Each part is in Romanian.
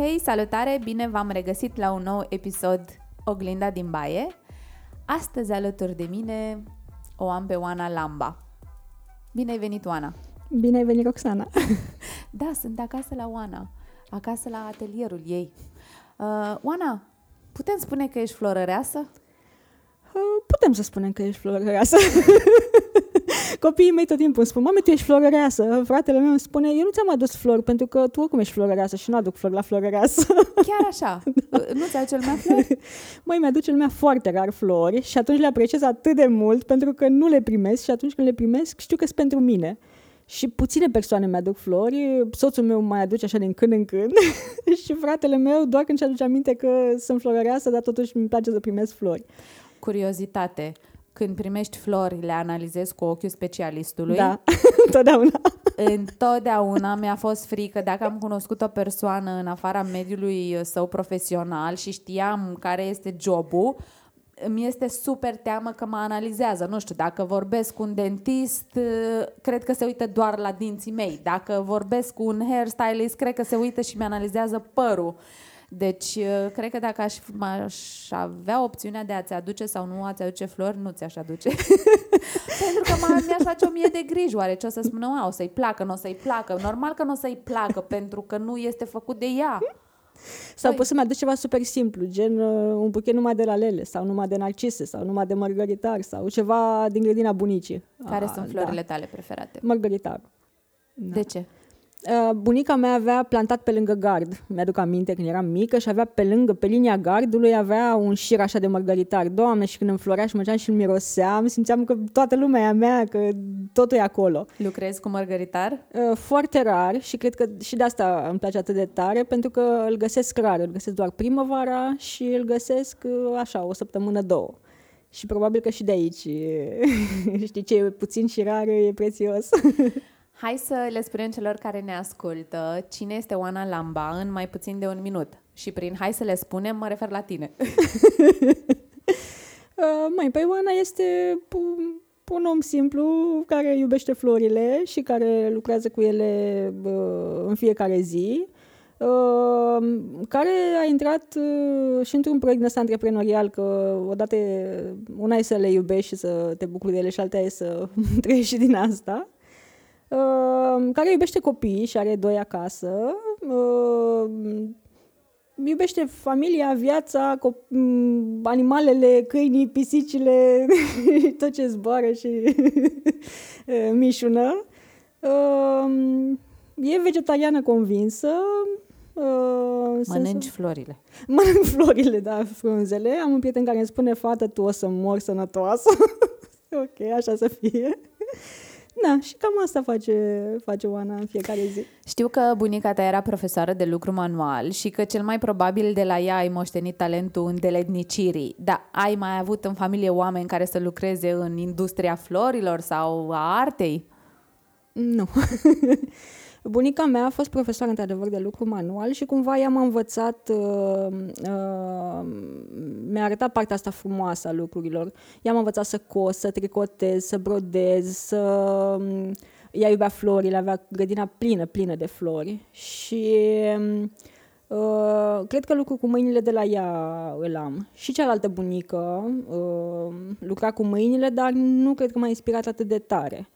Hei, salutare! Bine v-am regăsit la un nou episod Oglinda din baie. Astăzi alături de mine o am pe Oana Lamba. Bine ai venit, Oana! Bine ai venit, Roxana! da, sunt acasă la Oana, acasă la atelierul ei. Uh, Oana, putem spune că ești florăreasă? Uh, putem să spunem că ești florăreasă. Copiii mei tot timpul îmi spun, mami, tu ești florăreasă. Fratele meu îmi spune, eu nu ți-am adus flori pentru că tu oricum ești florăreasă și nu aduc flori la florăreasă. Chiar așa? da. Nu ți-aduce lumea flori? Măi, mi-aduce lumea foarte rar flori și atunci le apreciez atât de mult pentru că nu le primesc și atunci când le primesc știu că sunt pentru mine. Și puține persoane mi-aduc flori, soțul meu mai aduce așa din când în când și fratele meu doar când și-aduce aminte că sunt florăreasă, dar totuși mi place să primesc flori. Curiozitate, când primești flori, le analizezi cu ochiul specialistului. Da, întotdeauna. Întotdeauna mi-a fost frică dacă am cunoscut o persoană în afara mediului său profesional și știam care este jobul, îmi este super teamă că mă analizează. Nu știu, dacă vorbesc cu un dentist, cred că se uită doar la dinții mei. Dacă vorbesc cu un hairstylist, cred că se uită și mi analizează părul. Deci, uh, cred că dacă aș, aș avea opțiunea de a-ți aduce sau nu a-ți aduce flori, nu ți-aș aduce. Pentru că mi-aș face o mie de griji. Oare ce o să spună? O să-i placă, nu o să-i placă. Normal că nu o să-i placă, pentru că nu este făcut de ea. Sau păi... poți să-mi aduci ceva super simplu, gen uh, un buchet numai de lalele, sau numai de narcise, sau numai de mărgăritar, sau ceva din grădina bunicii. Care A, sunt florile da. tale preferate? Mărgăritar. Da. De ce? Uh, bunica mea avea plantat pe lângă gard, mi-aduc aminte când eram mică și avea pe lângă, pe linia gardului, avea un șir așa de mărgăritar. Doamne, și când îmi florea și mergeam și îl miroseam, simțeam că toată lumea e a mea, că totul e acolo. Lucrezi cu mărgăritar? Uh, foarte rar și cred că și de asta îmi place atât de tare, pentru că îl găsesc rar, îl găsesc doar primăvara și îl găsesc uh, așa, o săptămână, două. Și probabil că și de aici, știi ce e puțin și rar, e prețios. Hai să le spunem celor care ne ascultă cine este Oana Lamba în mai puțin de un minut. Și prin hai să le spunem, mă refer la tine. uh, mai, păi Oana este un om simplu care iubește florile și care lucrează cu ele uh, în fiecare zi. Uh, care a intrat uh, și într-un proiect ăsta antreprenorial, că odată una e să le iubești și să te bucuri de ele și alta e să trăiești și din asta. Ehm, care iubește copiii și are doi acasă, uh, iubește familia, viața, cop- animalele, câinii, pisicile, tot ce zboară și mișună. Uh, e vegetariană convinsă. Uh, Mănânci să... florile. Mănânc florile, da, frunzele. Am un prieten care îmi spune, fată, tu o să mor sănătoasă. ok, așa să fie. Da, și cam asta face, face Oana în fiecare zi. Știu că bunica ta era profesoară de lucru manual și că cel mai probabil de la ea ai moștenit talentul îndeletnicirii. Da, ai mai avut în familie oameni care să lucreze în industria florilor sau a artei? Nu. Bunica mea a fost profesoară, într-adevăr, de lucru manual și cumva ea m-a învățat, uh, uh, mi-a arătat partea asta frumoasă a lucrurilor. Ea m-a învățat să cos, să tricotez, să brodez, să... Um, ea iubea florile, avea grădina plină, plină de flori și... Uh, cred că lucru cu mâinile de la ea îl am. Și cealaltă bunică uh, lucra cu mâinile, dar nu cred că m-a inspirat atât de tare.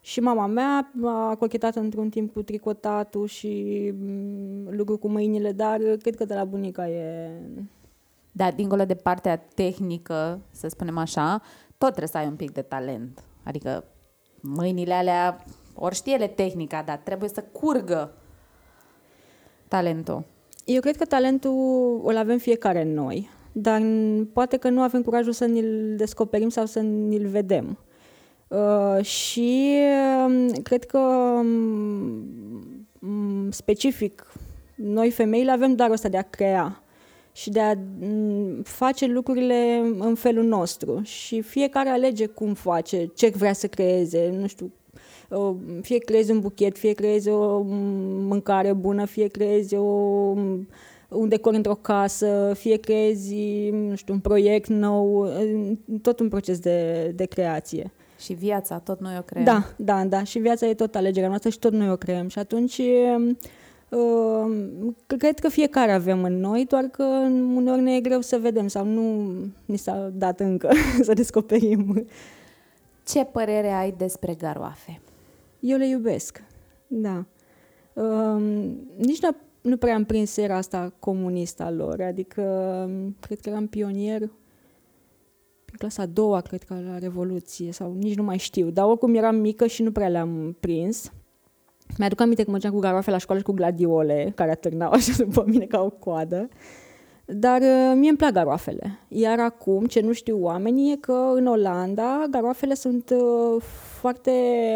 Și mama mea a cochetat într-un timp cu tricotatul și mm, lucru cu mâinile, dar cred că de la bunica e... Da, dincolo de partea tehnică, să spunem așa, tot trebuie să ai un pic de talent. Adică mâinile alea, ori știe ele tehnica, dar trebuie să curgă talentul. Eu cred că talentul îl avem fiecare în noi, dar poate că nu avem curajul să ne-l descoperim sau să ne-l vedem. Uh, și um, cred că um, specific noi femeile avem darul ăsta de a crea și de a um, face lucrurile în felul nostru și fiecare alege cum face, ce vrea să creeze, nu știu, uh, fie creezi un buchet, fie creezi o mâncare bună, fie creezi o, un decor într-o casă, fie creezi, nu știu, un proiect nou, tot un proces de, de creație. Și viața, tot noi o creăm. Da, da, da. Și viața e tot alegerea noastră și tot noi o creăm. Și atunci Uh, cred că fiecare avem în noi, doar că uneori ne e greu să vedem sau nu ni s-a dat încă să descoperim. Ce părere ai despre garoafe? Eu le iubesc, da. Uh, nici nu, nu prea am prins era asta comunistă a lor, adică cred că eram pionier prin clasa a doua, cred că la Revoluție, sau nici nu mai știu, dar oricum eram mică și nu prea le-am prins. Mi-aduc aminte că mergeam cu garoafe la școală și cu gladiole, care atârnau așa după mine ca o coadă. Dar uh, mie îmi plac garoafele. Iar acum, ce nu știu oamenii, e că în Olanda garoafele sunt uh, foarte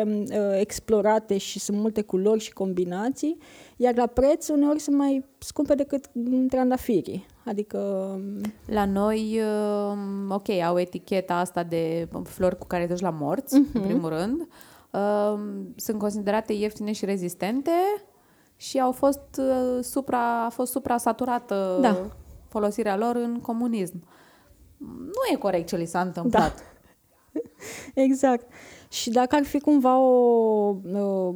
uh, explorate și sunt multe culori și combinații, iar la preț uneori sunt mai scumpe decât trandafirii. Adică... Um, la noi, uh, ok, au eticheta asta de flori cu care duci la morți, uh-huh. în mhm. primul rând, sunt considerate ieftine și rezistente și au fost uh, supra, a fost supra-saturată da. folosirea lor în comunism. Nu e corect ce li s-a întâmplat. Da. exact. Și dacă ar fi cumva o, o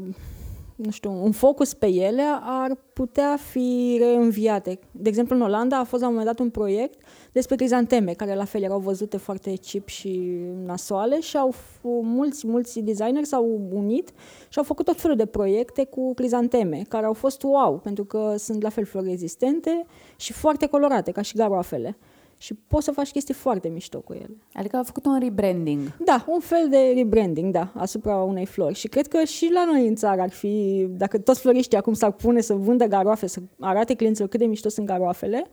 nu știu, un focus pe ele, ar putea fi reînviate. De exemplu, în Olanda a fost la un moment dat un proiect despre crizanteme, care la fel erau văzute foarte chip și nasoale și au mulți, mulți designeri s-au unit și au făcut tot felul de proiecte cu crizanteme, care au fost wow, pentru că sunt la fel flori rezistente și foarte colorate, ca și garoafele și poți să faci chestii foarte mișto cu ele. Adică a făcut un rebranding. Da, un fel de rebranding, da, asupra unei flori. Și cred că și la noi în țară ar fi, dacă toți floriștii acum s-ar pune să vândă garoafe, să arate clienților cât de mișto sunt garoafele,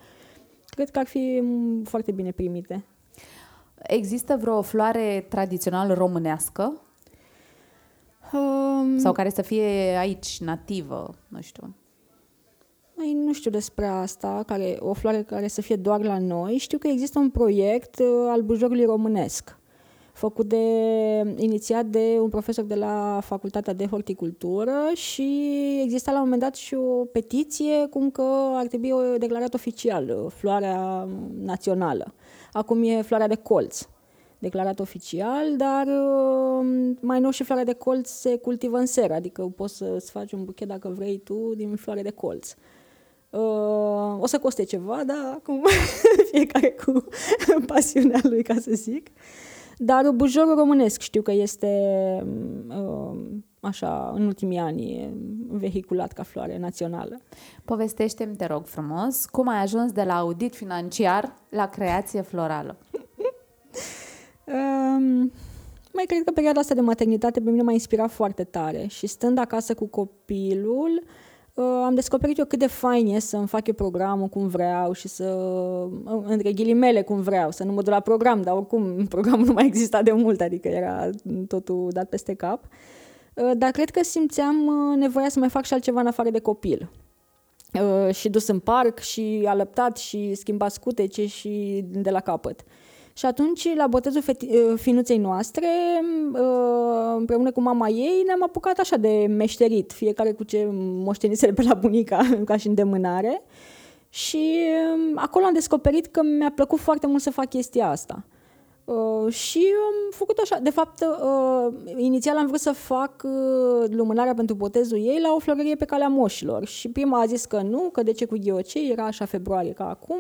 cred că ar fi foarte bine primite. Există vreo floare tradițională românească? Um, Sau care să fie aici, nativă, nu știu. Mai nu știu despre asta, care, o floare care să fie doar la noi. Știu că există un proiect uh, al bujorului românesc, făcut de, inițiat de un profesor de la Facultatea de Horticultură și exista la un moment dat și o petiție cum că ar trebui o declarat oficial uh, floarea națională. Acum e floarea de colț declarat oficial, dar uh, mai nou și floarea de colț se cultivă în seră, adică poți să-ți faci un buchet dacă vrei tu din floare de colț. Uh, o să coste ceva, dar acum fiecare cu pasiunea lui, ca să zic. Dar bujorul românesc știu că este uh, așa, în ultimii ani, vehiculat ca floare națională. Povestește-mi, te rog frumos, cum ai ajuns de la audit financiar la creație florală? um, mai cred că perioada asta de maternitate pe mine m-a inspirat foarte tare și stând acasă cu copilul, uh, Uh, am descoperit eu cât de fain e să-mi fac eu programul cum vreau și să, uh, între ghilimele, cum vreau, să nu mă duc la program, dar oricum programul nu mai exista de mult, adică era totul dat peste cap. Uh, dar cred că simțeam nevoia să mai fac și altceva în afară de copil. Și dus în parc și alăptat și schimbat scutece și de la capăt. Și atunci, la botezul feti- uh, finuței noastre, uh, împreună cu mama ei, ne-am apucat așa de meșterit, fiecare cu ce moștenisele pe la bunica, ca și îndemânare. Și um, acolo am descoperit că mi-a plăcut foarte mult să fac chestia asta. Uh, și am făcut așa. De fapt, uh, inițial am vrut să fac uh, lumânarea pentru botezul ei la o florărie pe calea moșilor. Și prima a zis că nu, că de ce cu ghiocei, era așa februarie ca acum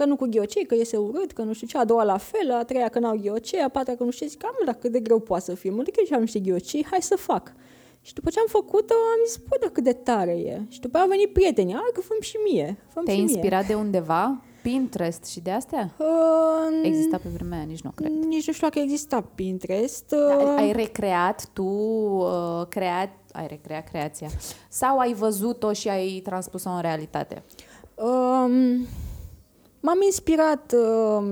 că nu cu ghiocei, că iese urât, că nu știu ce, a doua la fel, a treia că n-au ghiocei, a patra că nu știu ce, zic, am, dar cât de greu poate să fie, mă, de că am niște ghiocei, hai să fac. Și după ce am făcut-o, am zis, bă, dar cât de tare e. Și după aia au venit prietenii, hai că făm și mie. Făm Te-ai și inspirat mie. de undeva? Pinterest și de astea? Uh, exista pe vremea aia, nici nu cred. Nici nu știu dacă exista Pinterest. Da, ai recreat tu, uh, creat, ai recreat creația sau ai văzut-o și ai transpus-o în realitate? Um, M-am inspirat uh,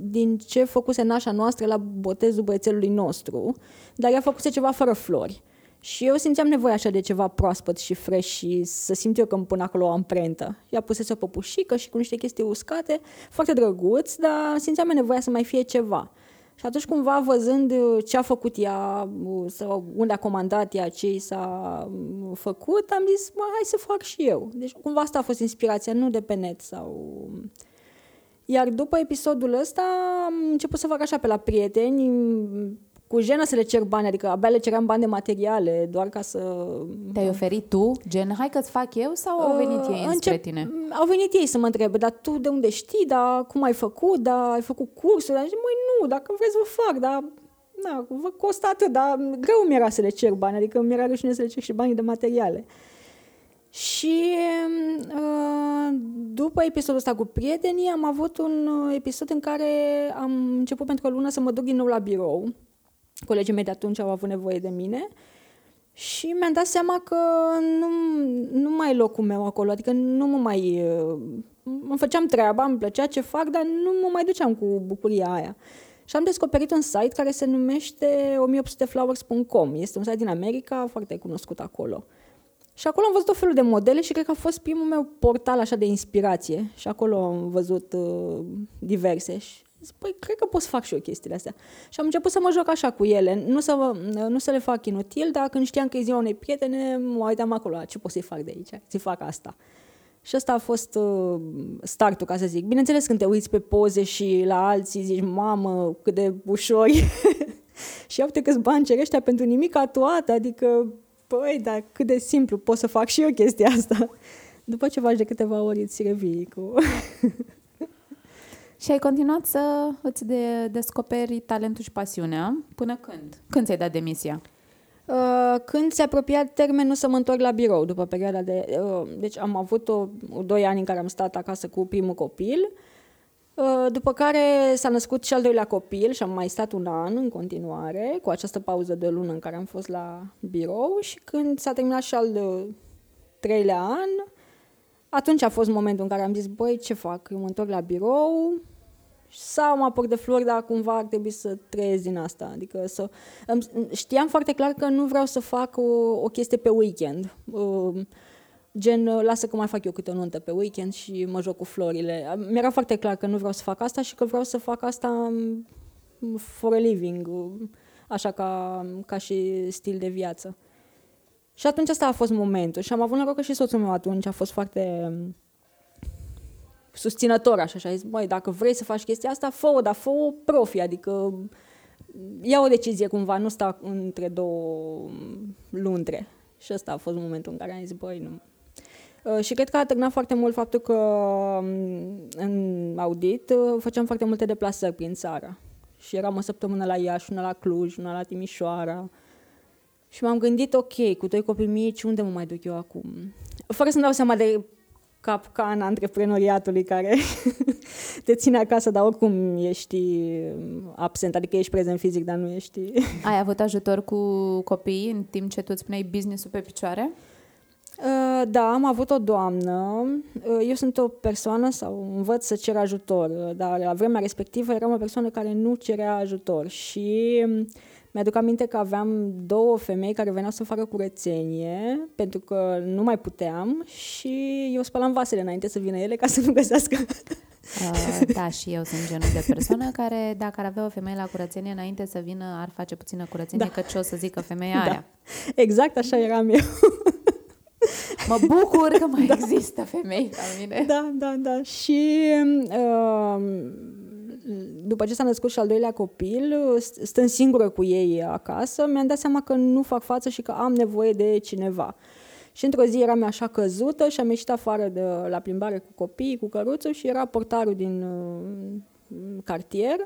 din ce făcuse nașa noastră la botezul băiețelului nostru, dar ea făcuse ceva fără flori. Și eu simțeam nevoia așa de ceva proaspăt și fresh și să simt eu că îmi pun acolo o amprentă. Ea pusese o păpușică și cu niște chestii uscate, foarte drăguț, dar simțeam nevoia să mai fie ceva. Și atunci cumva văzând ce a făcut ea sau unde a comandat ea ce i s-a făcut, am zis, mă, hai să fac și eu. Deci cumva asta a fost inspirația, nu de pe net sau iar după episodul ăsta am început să fac așa pe la prieteni, cu jenă să le cer bani, adică abia le ceream bani de materiale, doar ca să... Te-ai oferit tu, gen, hai că-ți fac eu sau au venit ei uh, înspre tine? Au venit ei să mă întrebe, dar tu de unde știi, dar cum ai făcut, dar ai făcut cursuri? Dar zic, măi, nu, dacă vreți vă fac, dar na, vă costă atât, dar greu mi-era să le cer bani, adică mi-era rușine să le cer și banii de materiale. Și uh, după episodul ăsta cu prietenii, am avut un uh, episod în care am început pentru o lună să mă duc din nou la birou. Colegii mei de atunci au avut nevoie de mine și mi-am dat seama că nu, nu mai e locul meu acolo, adică nu mă mai... Uh, îmi făceam treaba, îmi plăcea ce fac, dar nu mă mai duceam cu bucuria aia. Și am descoperit un site care se numește 1800flowers.com. Este un site din America, foarte cunoscut acolo. Și acolo am văzut o felul de modele și cred că a fost primul meu portal așa de inspirație. Și acolo am văzut uh, diverse. Și zic, păi, cred că pot să fac și eu chestiile astea. Și am început să mă joc așa cu ele. Nu să, nu să le fac inutil, dar când știam că e ziua unei prietene, mă uitam acolo, ce pot să-i fac de aici? Să-i fac asta. Și asta a fost uh, startul, ca să zic. Bineînțeles, când te uiți pe poze și la alții zici, mamă, cât de ușori. și uite câți bani cer ăștia pentru nimic toate, adică, păi, dar cât de simplu, pot să fac și eu chestia asta. După ce faci de câteva ori, îți revii cu... și ai continuat să îți de- descoperi talentul și pasiunea până când? Când ți-ai dat demisia? Uh, când se apropia termenul să mă întorc la birou, după perioada de... Uh, deci am avut o, doi ani în care am stat acasă cu primul copil, uh, după care s-a născut și al doilea copil și am mai stat un an în continuare, cu această pauză de lună în care am fost la birou și când s-a terminat și al treilea an, atunci a fost momentul în care am zis, băi, ce fac? Eu mă întorc la birou, sau mă apuc de flori, dar cumva ar trebui să trăiesc din asta. Adică să... Știam foarte clar că nu vreau să fac o, o chestie pe weekend. Uh, gen, lasă că mai fac eu câte o nuntă pe weekend și mă joc cu florile. Mi-era foarte clar că nu vreau să fac asta și că vreau să fac asta um, for a living, uh, așa ca, ca și stil de viață. Și atunci asta a fost momentul. Și am avut noroc că și soțul meu atunci a fost foarte um, susținător așa și a zis, băi, dacă vrei să faci chestia asta, fă-o, dar fă-o profi, adică ia o decizie cumva, nu sta între două luntre. Și ăsta a fost momentul în care am zis, băi, nu. Uh, și cred că a târnat foarte mult faptul că um, în audit uh, făceam foarte multe deplasări prin țară. Și eram o săptămână la Iași, una la Cluj, una la Timișoara. Și m-am gândit, ok, cu doi copii mici, unde mă mai duc eu acum? Fără să-mi dau seama de capcana antreprenoriatului care te ține acasă, dar oricum ești absent, adică ești prezent fizic, dar nu ești... Ai avut ajutor cu copiii în timp ce tu îți puneai business-ul pe picioare? Uh, da, am avut o doamnă. Uh, eu sunt o persoană sau învăț să cer ajutor, uh, dar la vremea respectivă eram o persoană care nu cerea ajutor și mi-aduc aminte că aveam două femei care veneau să facă curățenie, pentru că nu mai puteam și eu spălam vasele înainte să vină ele ca să nu găsească. Uh, da, și eu sunt genul de persoană care, dacă ar avea o femeie la curățenie înainte să vină, ar face puțină curățenie, da. că ce o să zică femeia da. aia. Exact așa eram eu. Mă bucur că mai da. există femei ca mine. Da, da, da. Și uh, după ce s-a născut și al doilea copil, stând singură cu ei acasă, mi-am dat seama că nu fac față și că am nevoie de cineva. Și într-o zi eram așa căzută și am ieșit afară de la plimbare cu copii, cu căruțul și era portarul din uh, cartier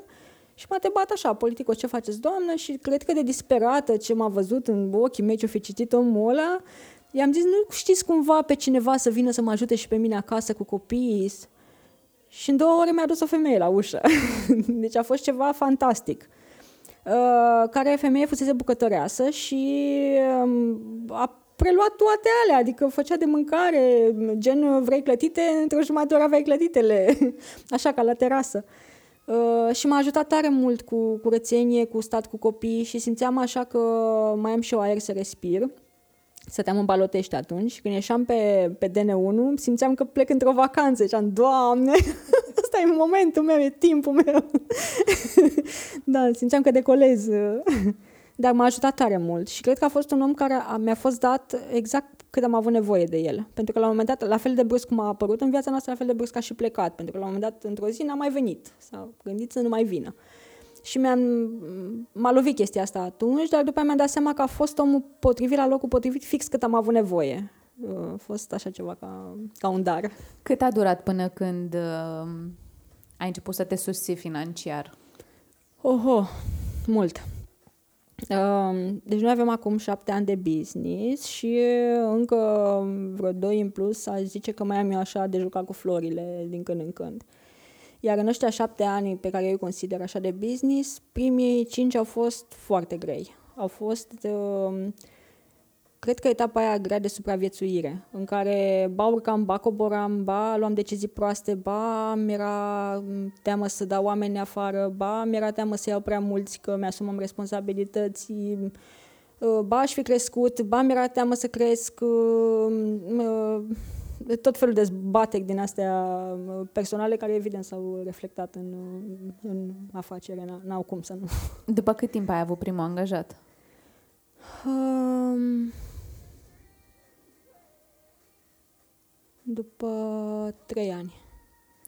și m-a întrebat așa, politico, ce faceți, doamnă? Și cred că de disperată ce m-a văzut în ochii mei, ce-o fi citit omul ăla, i-am zis, nu știți cumva pe cineva să vină să mă ajute și pe mine acasă cu copiii? Și în două ore mi-a dus o femeie la ușă. deci a fost ceva fantastic. Uh, care femeie fusese bucătăreasă și uh, a preluat toate alea, adică făcea de mâncare, gen vrei clătite, într-o jumătate de oră aveai clătitele, așa ca la terasă. Uh, și m-a ajutat tare mult cu curățenie, cu stat cu copii și simțeam așa că mai am și o aer să respir. Stăteam în Balotești atunci, când ieșeam pe, pe DN1, simțeam că plec într-o vacanță. Ziceam, Doamne, ăsta e momentul meu, e timpul meu. da, simțeam că decolez. Dar m-a ajutat tare mult și cred că a fost un om care a, mi-a fost dat exact cât am avut nevoie de el. Pentru că la un moment dat, la fel de brusc cum a apărut în viața noastră, la fel de brusc a și plecat. Pentru că la un moment dat, într-o zi, n-a mai venit. S-a gândit să nu mai vină. Și mi-am, m-a lovit chestia asta atunci, dar după aia mi-am dat seama că a fost omul potrivit la locul potrivit fix cât am avut nevoie. A fost așa ceva ca, ca un dar. Cât a durat până când uh, ai început să te susții financiar? Oho, mult. Uh, deci noi avem acum șapte ani de business și încă vreo doi în plus aș zice că mai am eu așa de jucat cu florile din când în când. Iar în ăștia șapte ani pe care eu îi consider așa de business, primii cinci au fost foarte grei. Au fost uh, cred că etapa aia grea de supraviețuire, în care ba urcam, ba coboram, ba luam decizii proaste, ba mi-era teamă să dau oameni afară, ba mi-era teamă să iau prea mulți, că mi-asumăm responsabilități, uh, ba aș fi crescut, ba mi-era teamă să cresc, uh, uh, tot felul de zbateri din astea personale care evident s-au reflectat în, în afacere, n-au cum să nu. După cât timp ai avut primul angajat? Um, După trei ani.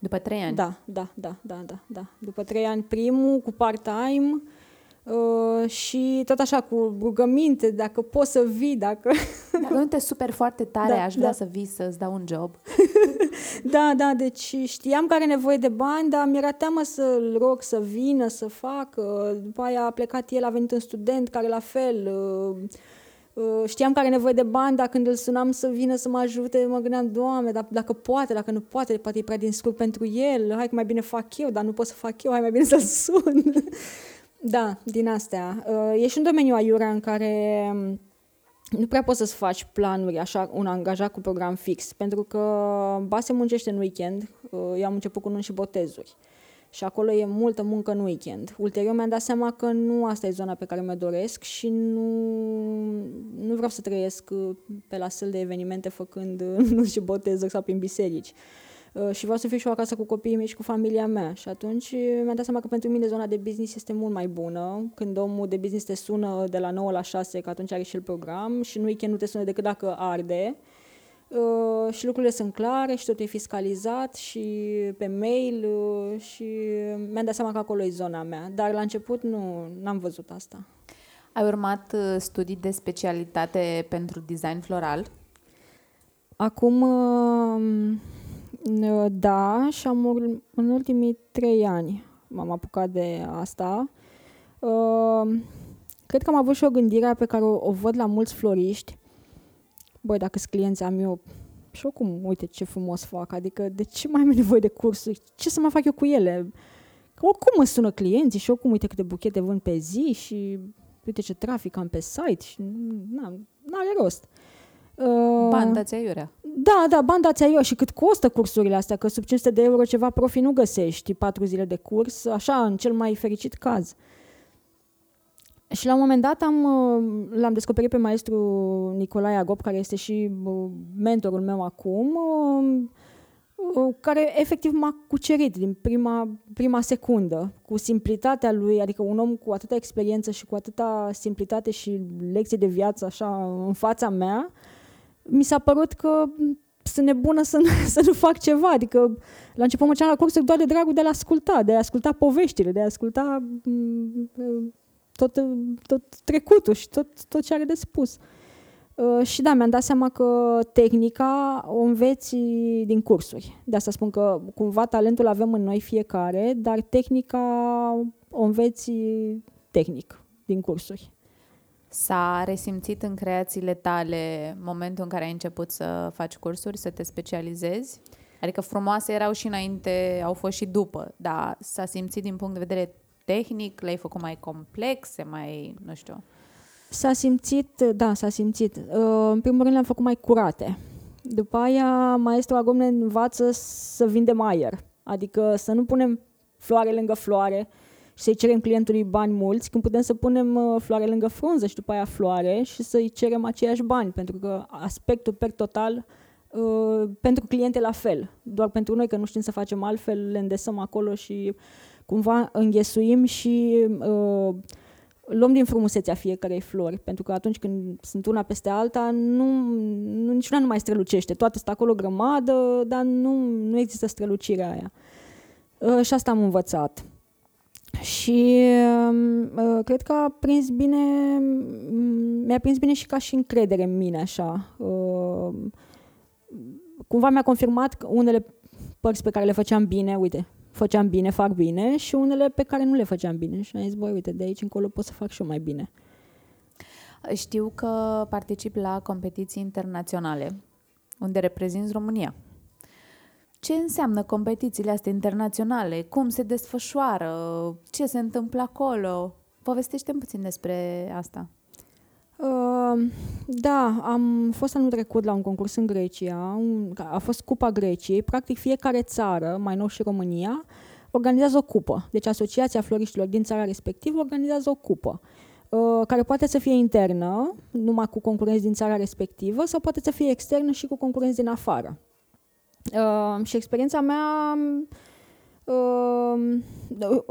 După trei ani? Da, da, da, da, da. da. După trei ani primul, cu part-time uh, și tot așa cu rugăminte, dacă poți să vii, dacă... Dacă nu te super foarte tare, da, aș vrea da. să vii să-ți dau un job. da, da, deci știam că are nevoie de bani, dar mi-era teamă să-l rog să vină, să facă. După aia a plecat el, a venit un student care la fel... Uh, Uh, știam că are nevoie de bani, dar când îl sunam să vină să mă ajute, mă gândeam, Doamne, dar dacă poate, dacă nu poate, poate e prea din scurt pentru el, hai că mai bine fac eu, dar nu pot să fac eu, hai mai bine să-l sun. da, din astea. Uh, e și un domeniu aiurea în care um, nu prea poți să-ți faci planuri, așa, un angajat cu program fix, pentru că ba se muncește în weekend, uh, eu am început cu nunți și botezuri. Și acolo e multă muncă în weekend. Ulterior mi-am dat seama că nu asta e zona pe care mă doresc și nu, nu vreau să trăiesc uh, pe la săl de evenimente făcând, uh, nu știu, botezări sau prin biserici. Uh, și vreau să fiu și eu acasă cu copiii mei și cu familia mea. Și atunci mi-am dat seama că pentru mine zona de business este mult mai bună. Când omul de business te sună de la 9 la 6, că atunci are și el program, și în weekend nu te sună decât dacă arde. Uh, și lucrurile sunt clare și tot e fiscalizat și pe mail uh, și mi-am dat seama că acolo e zona mea. Dar la început nu am văzut asta. Ai urmat uh, studii de specialitate pentru design floral? Acum, da, și am ur- în ultimii trei ani m-am apucat de asta. Cred că am avut și o gândire pe care o, o văd la mulți floriști, băi, dacă sunt clienți am eu și oricum, uite ce frumos fac, adică de ce mai am nevoie de cursuri? Ce să mai fac eu cu ele? Că oricum mă sună clienții și oricum uite câte buchete vând pe zi și uite ce trafic am pe site și nu are rost. Uh, banda ți iurea. Da, da, banda ți iurea și cât costă cursurile astea, că sub 500 de euro ceva profi nu găsești, patru zile de curs, așa, în cel mai fericit caz. Uh, și la un moment dat am, uh, l-am descoperit pe maestru Nicolae Agop, care este și uh, mentorul meu acum, uh, care efectiv m-a cucerit din prima, prima secundă, cu simplitatea lui, adică un om cu atâta experiență și cu atâta simplitate și lecții de viață așa în fața mea, mi s-a părut că sunt nebună să nu, să nu fac ceva. Adică la început mă la cursuri doar de dragul de a asculta, de a asculta poveștile, de a asculta mm, tot, tot trecutul și tot, tot ce are de spus. Uh, și da, mi-am dat seama că tehnica o înveți din cursuri. De asta spun că cumva talentul avem în noi fiecare, dar tehnica o înveți tehnic din cursuri. S-a resimțit în creațiile tale momentul în care ai început să faci cursuri, să te specializezi? Adică frumoase erau și înainte, au fost și după, dar s-a simțit din punct de vedere tehnic, le-ai făcut mai complexe, mai, nu știu... S-a simțit, da, s-a simțit. Uh, în primul rând le-am făcut mai curate. După aia, maestru Agom ne învață să vindem aer. Adică să nu punem floare lângă floare și să-i cerem clientului bani mulți, când putem să punem uh, floare lângă frunză și după aia floare și să-i cerem aceiași bani, pentru că aspectul per total uh, pentru cliente la fel. Doar pentru noi, că nu știm să facem altfel, le îndesăm acolo și cumva înghesuim și uh, luăm din frumusețea fiecarei flori, pentru că atunci când sunt una peste alta, nu, nu, niciuna nu mai strălucește. Toate sunt acolo grămadă, dar nu, nu există strălucirea aia. Uh, și asta am învățat. Și uh, cred că a prins bine, mi-a prins bine și ca și încredere în mine, așa. Uh, cumva mi-a confirmat că unele părți pe care le făceam bine, uite, făceam bine, fac bine și unele pe care nu le făceam bine. Și am zis, băi, uite, de aici încolo pot să fac și eu mai bine. Știu că particip la competiții internaționale, unde reprezinți România. Ce înseamnă competițiile astea internaționale? Cum se desfășoară? Ce se întâmplă acolo? povestește puțin despre asta. Uh, da, am fost anul trecut la un concurs în Grecia, un, a fost Cupa Greciei. Practic fiecare țară, mai nou și România, organizează o cupă. Deci Asociația Floriștilor din țara respectivă organizează o cupă uh, care poate să fie internă, numai cu concurenți din țara respectivă, sau poate să fie externă și cu concurenți din afară. Uh, și experiența mea, uh,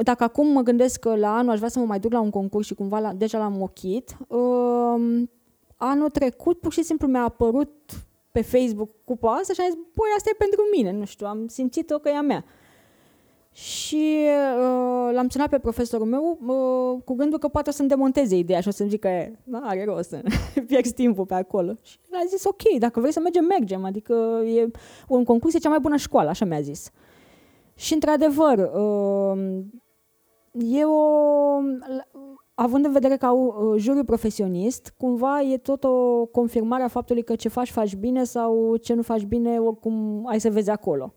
dacă acum mă gândesc că la anul aș vrea să mă mai duc la un concurs și cumva la, deja l-am ochit, uh, anul trecut pur și simplu mi-a apărut pe Facebook cupa asta și am zis, băi, asta e pentru mine, nu știu, am simțit-o că e a mea. Și uh, l-am sunat pe profesorul meu uh, cu gândul că poate o să-mi demonteze ideea și o să-mi zic că da, are rost să pierzi timpul pe acolo. Și a zis, ok, dacă vrei să mergem, mergem. Adică e, un concurs e cea mai bună școală, așa mi-a zis. Și într-adevăr, uh, e o... Având în vedere că au uh, juriu profesionist, cumva e tot o confirmare a faptului că ce faci, faci bine sau ce nu faci bine, oricum ai să vezi acolo.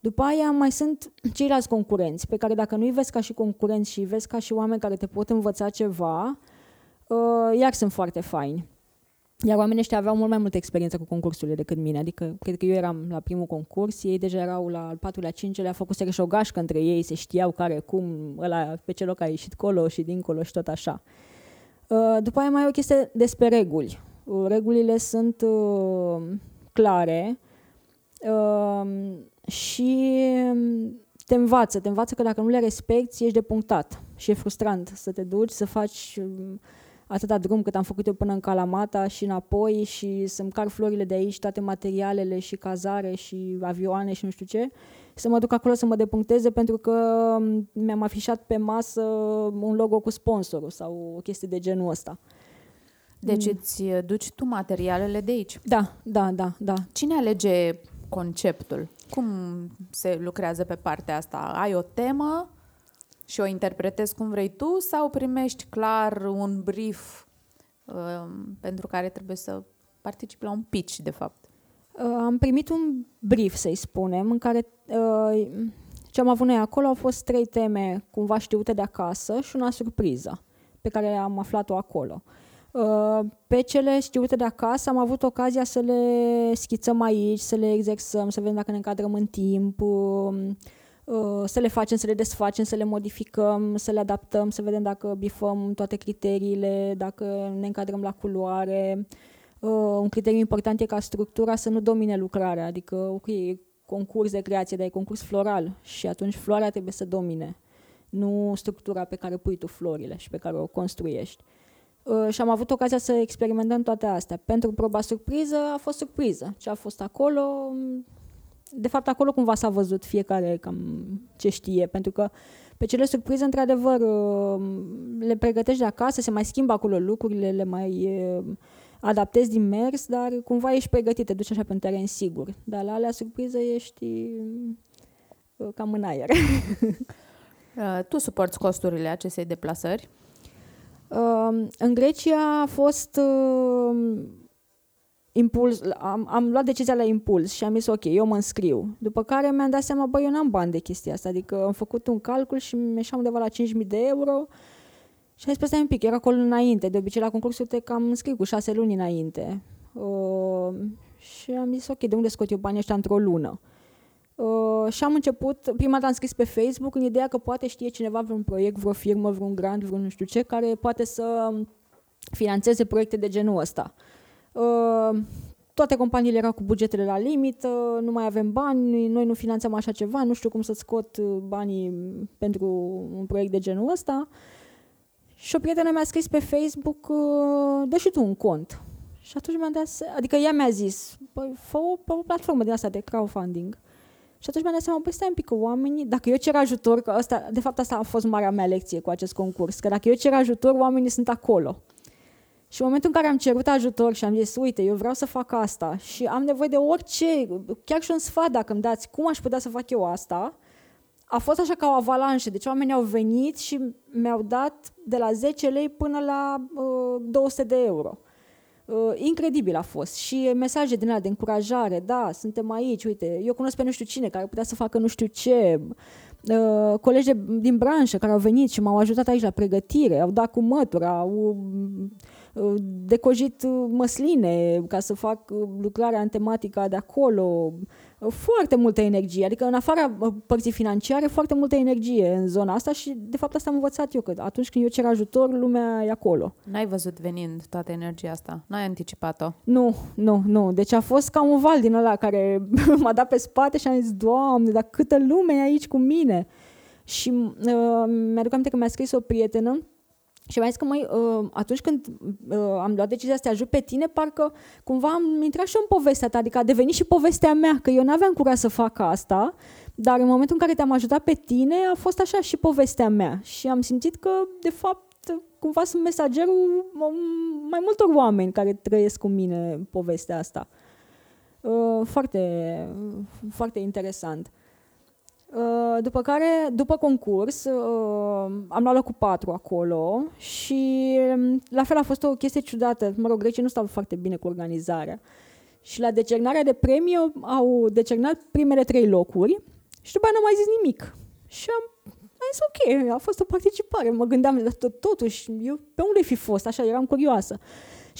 După aia mai sunt ceilalți concurenți, pe care dacă nu-i vezi ca și concurenți și îi vezi ca și oameni care te pot învăța ceva, uh, iar sunt foarte faini. Iar oamenii ăștia aveau mult mai multă experiență cu concursurile decât mine, adică cred că eu eram la primul concurs, ei deja erau la al patrulea, cincelea, făcut și o gașcă între ei, se știau care, cum, ăla pe ce loc a ieșit colo și dincolo și tot așa. Uh, după aia mai e o chestie despre reguli. Uh, regulile sunt clare, și mm, te învață, te învață că dacă nu le respecti, ești depunctat și e frustrant să te duci, să faci mm, atâta drum cât am făcut eu până în Calamata și înapoi și să-mi car florile de aici, toate materialele și cazare și avioane și nu știu ce, să mă duc acolo să mă depuncteze pentru că mm, mi-am afișat pe masă un logo cu sponsorul sau o chestie de genul ăsta. Deci îți duci tu materialele de aici? Da, da, da, da. Cine alege conceptul? Cum se lucrează pe partea asta? Ai o temă și o interpretezi cum vrei tu sau primești clar un brief uh, pentru care trebuie să participi la un pitch, de fapt? Uh, am primit un brief, să-i spunem, în care uh, ce am avut noi acolo au fost trei teme cumva știute de acasă și una surpriză pe care am aflat-o acolo. Uh, Uh, pe cele știute de acasă am avut ocazia să le schițăm aici, să le exersăm, să vedem dacă ne încadrăm în timp, um, uh, să le facem, să le desfacem, să le modificăm, să le adaptăm, să vedem dacă bifăm toate criteriile, dacă ne încadrăm la culoare. Uh, un criteriu important e ca structura să nu domine lucrarea, adică, ok, e concurs de creație, dar e concurs floral și atunci floarea trebuie să domine, nu structura pe care pui tu florile și pe care o construiești. Uh, și am avut ocazia să experimentăm toate astea. Pentru proba surpriză a fost surpriză. Ce a fost acolo, de fapt acolo cumva s-a văzut fiecare cam ce știe, pentru că pe cele surprize, într-adevăr, uh, le pregătești de acasă, se mai schimbă acolo lucrurile, le mai uh, adaptezi din mers, dar cumva ești pregătit, te duci așa pe un teren sigur. Dar la alea surpriză ești cam în aer. tu suporți costurile acestei deplasări? În Grecia a fost impuls, am, am luat decizia la impuls și am zis ok, eu mă înscriu. După care mi-am dat seama, băi, eu n-am bani de chestia asta, adică am făcut un calcul și mi ieșea undeva la 5.000 de euro și am zis, păi un pic, era acolo înainte, de obicei la concursul te cam înscriu cu șase luni înainte. Uh, și am zis, ok, de unde scot eu banii ăștia într-o lună? Uh, și am început, prima dată am scris pe Facebook în ideea că poate știe cineva vreun proiect, vreo firmă, vreun grant, vreun nu știu ce, care poate să financeze proiecte de genul ăsta. Uh, toate companiile erau cu bugetele la limit, uh, nu mai avem bani, noi nu finanțăm așa ceva, nu știu cum să scot uh, banii pentru un proiect de genul ăsta. Și o prietenă mi-a scris pe Facebook, uh, dă și tu un cont. Și atunci mi-am dat, adică ea mi-a zis, păi, fă o, o platformă din asta de crowdfunding. Și atunci mi-am dat seama, păi stai un pic, că oamenii, dacă eu cer ajutor, că asta, de fapt asta a fost marea mea lecție cu acest concurs, că dacă eu cer ajutor, oamenii sunt acolo. Și în momentul în care am cerut ajutor și am zis, uite, eu vreau să fac asta și am nevoie de orice, chiar și un sfat dacă îmi dați, cum aș putea să fac eu asta, a fost așa ca o avalanșă. Deci oamenii au venit și mi-au dat de la 10 lei până la uh, 200 de euro. Uh, incredibil a fost. Și mesaje din alea de încurajare, da, suntem aici, uite, eu cunosc pe nu știu cine care putea să facă nu știu ce, uh, colegi din branșă care au venit și m-au ajutat aici la pregătire, au dat cu mătura, au uh, decojit măsline ca să fac uh, lucrarea în tematica de acolo, foarte multă energie, adică în afara părții financiare, foarte multă energie în zona asta și de fapt asta am învățat eu, că atunci când eu cer ajutor, lumea e acolo. N-ai văzut venind toată energia asta? N-ai anticipat-o? Nu, nu, nu. Deci a fost ca un val din ăla care m-a dat pe spate și am zis, Doamne, dar câtă lume e aici cu mine! Și uh, mi-aduc aminte că mi-a scris o prietenă și mi-a zis că, măi, uh, atunci când uh, am luat decizia să te ajut pe tine, parcă cumva am intrat și eu în povestea ta, adică a devenit și povestea mea, că eu n-aveam curaj să fac asta, dar în momentul în care te-am ajutat pe tine, a fost așa și povestea mea. Și am simțit că, de fapt, cumva sunt mesagerul mai multor oameni care trăiesc cu mine povestea asta. Uh, foarte, foarte interesant. Uh, după care, după concurs, uh, am luat locul 4 acolo și um, la fel a fost o chestie ciudată. Mă rog, grecii nu stau foarte bine cu organizarea. Și la decernarea de premii au decernat primele trei locuri și după aia nu am mai zis nimic. Și am, am zis ok, a fost o participare. Mă gândeam, totuși, eu pe unde fi fost? Așa, eram curioasă.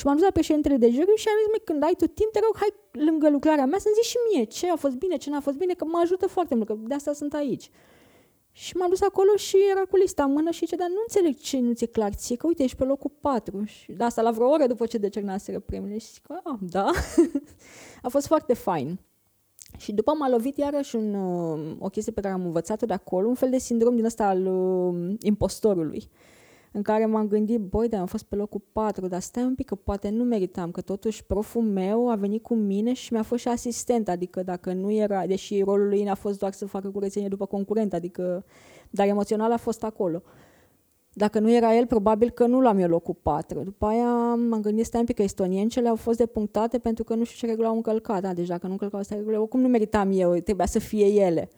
Și m-am dus la președintele de juriu și am zis, măi, când ai tu timp, te rog, hai lângă lucrarea mea să-mi zici și mie ce a fost bine, ce n-a fost bine, că mă ajută foarte mult, că de asta sunt aici. Și m-am dus acolo și era cu lista în mână și zice, dar nu înțeleg ce nu ți-e clar ție, că uite, ești pe locul 4. Și de asta la vreo oră după ce decernaseră premiile. Și zic, ah, da. a fost foarte fain. Și după m-a lovit iarăși un, uh, o chestie pe care am învățat-o de acolo, un fel de sindrom din ăsta al uh, impostorului. Uh, în care m-am gândit, băi, dar am fost pe locul 4, dar stai un pic că poate nu meritam, că totuși proful meu a venit cu mine și mi-a fost și asistent, adică dacă nu era, deși rolul lui a fost doar să facă curățenie după concurent, adică, dar emoțional a fost acolo. Dacă nu era el, probabil că nu l-am eu locul 4. După aia m-am gândit, stai un pic, că estoniencele au fost depunctate pentru că nu știu ce regulă au încălcat. Da, deci dacă nu încălcau astea regulile, oricum nu meritam eu, trebuia să fie ele.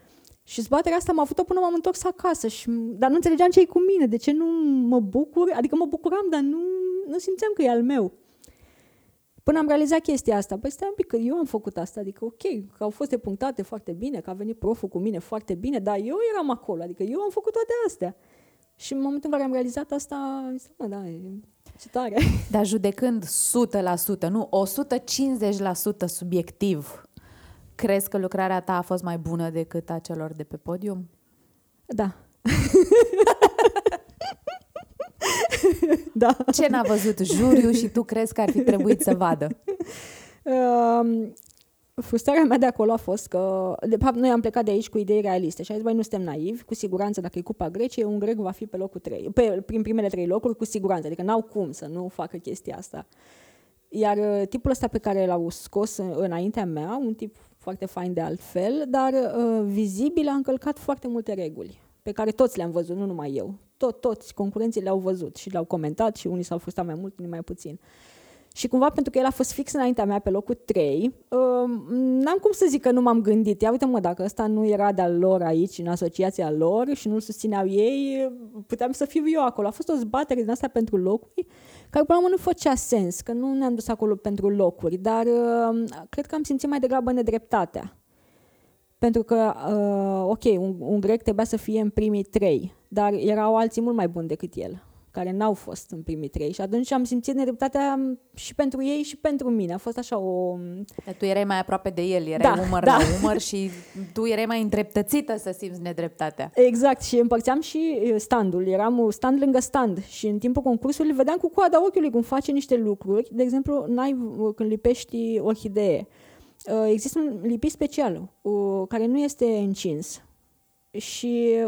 Și zbaterea asta m-a avut-o până m-am întors acasă, și, dar nu înțelegeam ce e cu mine, de ce nu mă bucur, adică mă bucuram, dar nu, nu simțeam că e al meu. Până am realizat chestia asta, păi stai un pic că eu am făcut asta, adică ok, că au fost depunctate foarte bine, că a venit proful cu mine foarte bine, dar eu eram acolo, adică eu am făcut toate astea. Și în momentul în care am realizat asta, am zis, mă, da, e ce tare. Dar judecând 100%, nu 150% subiectiv, Crezi că lucrarea ta a fost mai bună decât a celor de pe podium? Da. da. Ce n-a văzut juriu și tu crezi că ar fi trebuit să vadă? Uh, frustrarea mea de acolo a fost că, de fapt, noi am plecat de aici cu idei realiste și am zis, băi, nu suntem naivi, cu siguranță, dacă e Cupa Greciei, un grec va fi pe locul 3, pe, prin primele trei locuri, cu siguranță, adică n-au cum să nu facă chestia asta. Iar uh, tipul ăsta pe care l-au scos înaintea mea, un tip foarte fain de altfel, dar uh, vizibil a încălcat foarte multe reguli, pe care toți le-am văzut, nu numai eu. Tot, toți concurenții le-au văzut și le-au comentat și unii s-au frustrat mai mult, unii mai puțin. Și cumva pentru că el a fost fix înaintea mea pe locul 3, uh, n-am cum să zic că nu m-am gândit. Ia uite mă, dacă ăsta nu era de-al lor aici, în asociația lor și nu-l susțineau ei, puteam să fiu eu acolo. A fost o zbatere din asta pentru locuri care până la urmă nu făcea sens, că nu ne-am dus acolo pentru locuri, dar uh, cred că am simțit mai degrabă nedreptatea. Pentru că, uh, ok, un, un grec trebuia să fie în primii trei, dar erau alții mult mai buni decât el care n-au fost în primii trei și atunci am simțit nedreptatea și pentru ei și pentru mine. A fost așa o... Dar tu erai mai aproape de el, erai da, umăr da. la umăr și tu erai mai îndreptățită să simți nedreptatea. Exact și împărțeam și standul, eram stand lângă stand și în timpul concursului vedeam cu coada ochiului cum face niște lucruri. De exemplu, n-ai, când lipești orhidee, există un lipit special care nu este încins și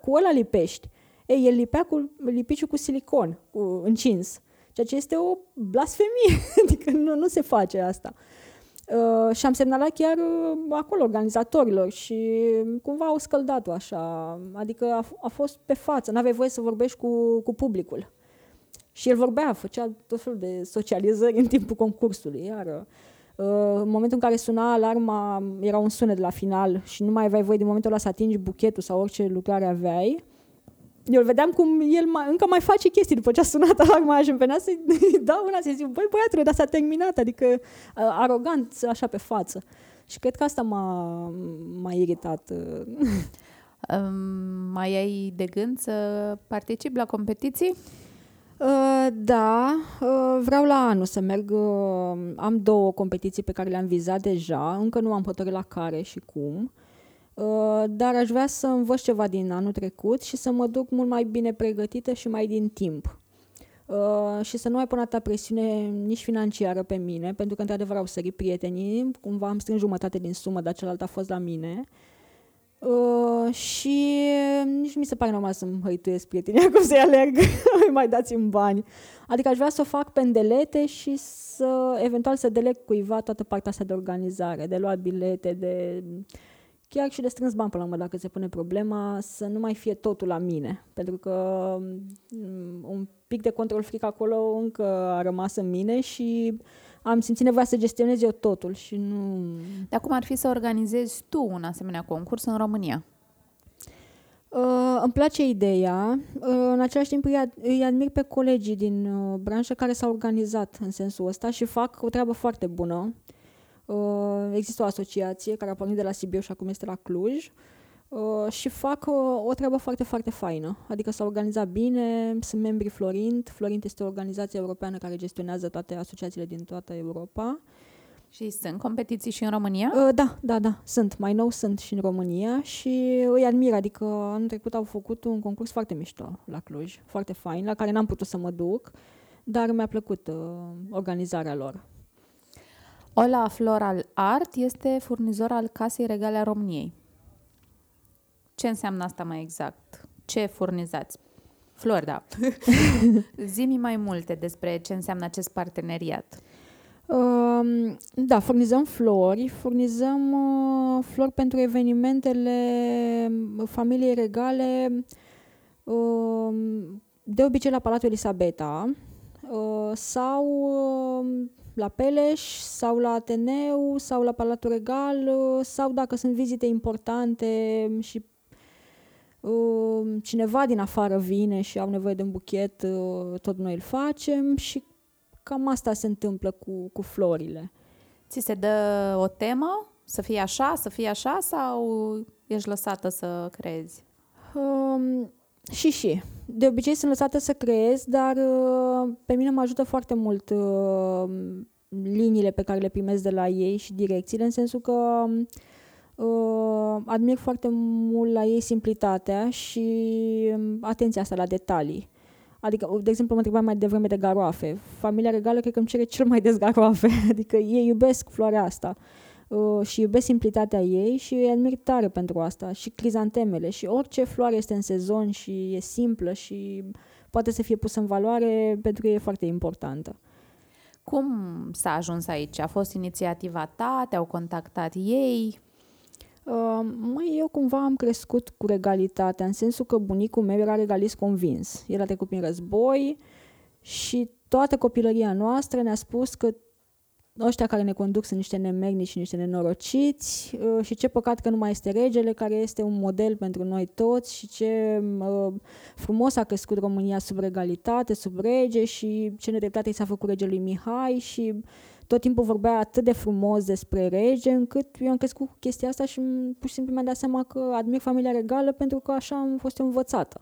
cu ăla lipești ei, el lipea cu lipiciu cu silicon, cu încins, ceea ce este o blasfemie, adică nu, nu se face asta. Uh, și am semnalat chiar uh, acolo organizatorilor și cumva au scăldat-o așa, adică a, a fost pe față, n-aveai voie să vorbești cu, cu publicul. Și el vorbea, făcea tot felul de socializări în timpul concursului, iar uh, în momentul în care suna alarma, era un sunet la final și nu mai aveai voie din momentul ăla să atingi buchetul sau orice lucrare aveai, eu îl vedeam cum el mai, încă mai face chestii după ce a sunat alarma și îmi venea să-i dau una să-i zic, băi băiatule, dar s-a terminat, adică arogant, așa pe față. Și cred că asta m-a, m-a iritat. Um, mai ai de gând să participi la competiții? Uh, da, uh, vreau la anul să merg. Uh, am două competiții pe care le-am vizat deja, încă nu am hotărât la care și cum. Uh, dar aș vrea să învăț ceva din anul trecut și să mă duc mult mai bine pregătită și mai din timp. Uh, și să nu mai pun atâta presiune nici financiară pe mine, pentru că într-adevăr au sărit prietenii, cumva am strâns jumătate din sumă, dar celălalt a fost la mine. Uh, și nici mi se pare normal să-mi hăituiesc prietenii acum să-i alerg, mai dați-mi bani. Adică aș vrea să o fac pendelete și să eventual să deleg cuiva toată partea asta de organizare, de luat bilete, de chiar și de strâns bani până la urmă, dacă se pune problema, să nu mai fie totul la mine. Pentru că mm, un pic de control fric acolo încă a rămas în mine și am simțit nevoia să gestionez eu totul și nu... Dar cum ar fi să organizezi tu un asemenea concurs în România? Uh, îmi place ideea. Uh, în același timp îi, ad- îi admir pe colegii din uh, branșă care s-au organizat în sensul ăsta și fac o treabă foarte bună. Uh, există o asociație care a pornit de la Sibiu și acum este la Cluj uh, și fac o, o treabă foarte, foarte faină. Adică s-au organizat bine, sunt membri Florint. Florint este o organizație europeană care gestionează toate asociațiile din toată Europa. Și sunt competiții și în România? Uh, da, da, da, sunt. Mai nou sunt și în România și îi admir. Adică anul trecut au făcut un concurs foarte mișto la Cluj, foarte fain, la care n-am putut să mă duc, dar mi-a plăcut uh, organizarea lor. Ola Floral Art este furnizor al Casei Regale a României. Ce înseamnă asta mai exact? Ce furnizați? Flori, da. Zimi mai multe despre ce înseamnă acest parteneriat. Uh, da, furnizăm flori, furnizăm uh, flori pentru evenimentele familiei regale, uh, de obicei la Palatul Elisabeta uh, sau uh, la Peleș sau la Ateneu sau la Palatul Regal uh, sau dacă sunt vizite importante și uh, cineva din afară vine și au nevoie de un buchet, uh, tot noi îl facem și cam asta se întâmplă cu, cu florile. Ți se dă o temă? Să fie așa, să fie așa sau ești lăsată să crezi? Um, și și. De obicei sunt lăsată să creez, dar uh, pe mine mă ajută foarte mult uh, liniile pe care le primesc de la ei și direcțiile, în sensul că uh, admir foarte mult la ei simplitatea și um, atenția asta la detalii. Adică, de exemplu, mă întrebam mai devreme de garoafe. Familia regală cred că îmi cere cel mai des garoafe. Adică ei iubesc floarea asta. Uh, și iubesc simplitatea ei și îi admir tare pentru asta. Și crizantemele și orice floare este în sezon și e simplă și poate să fie pusă în valoare, pentru că e foarte importantă. Cum s-a ajuns aici? A fost inițiativa ta? Te-au contactat ei? Uh, măi, eu cumva am crescut cu regalitatea, în sensul că bunicul meu era regalist convins. El a trecut prin război și toată copilăria noastră ne-a spus că ăștia care ne conduc sunt niște nemernici și niște nenorociți uh, și ce păcat că nu mai este regele, care este un model pentru noi toți și ce uh, frumos a crescut România sub regalitate, sub rege și ce nedreptate i s-a făcut regelui Mihai și tot timpul vorbea atât de frumos despre rege, încât eu am crescut cu chestia asta și pur și simplu mi-am dat seama că admir familia regală pentru că așa am fost eu învățată.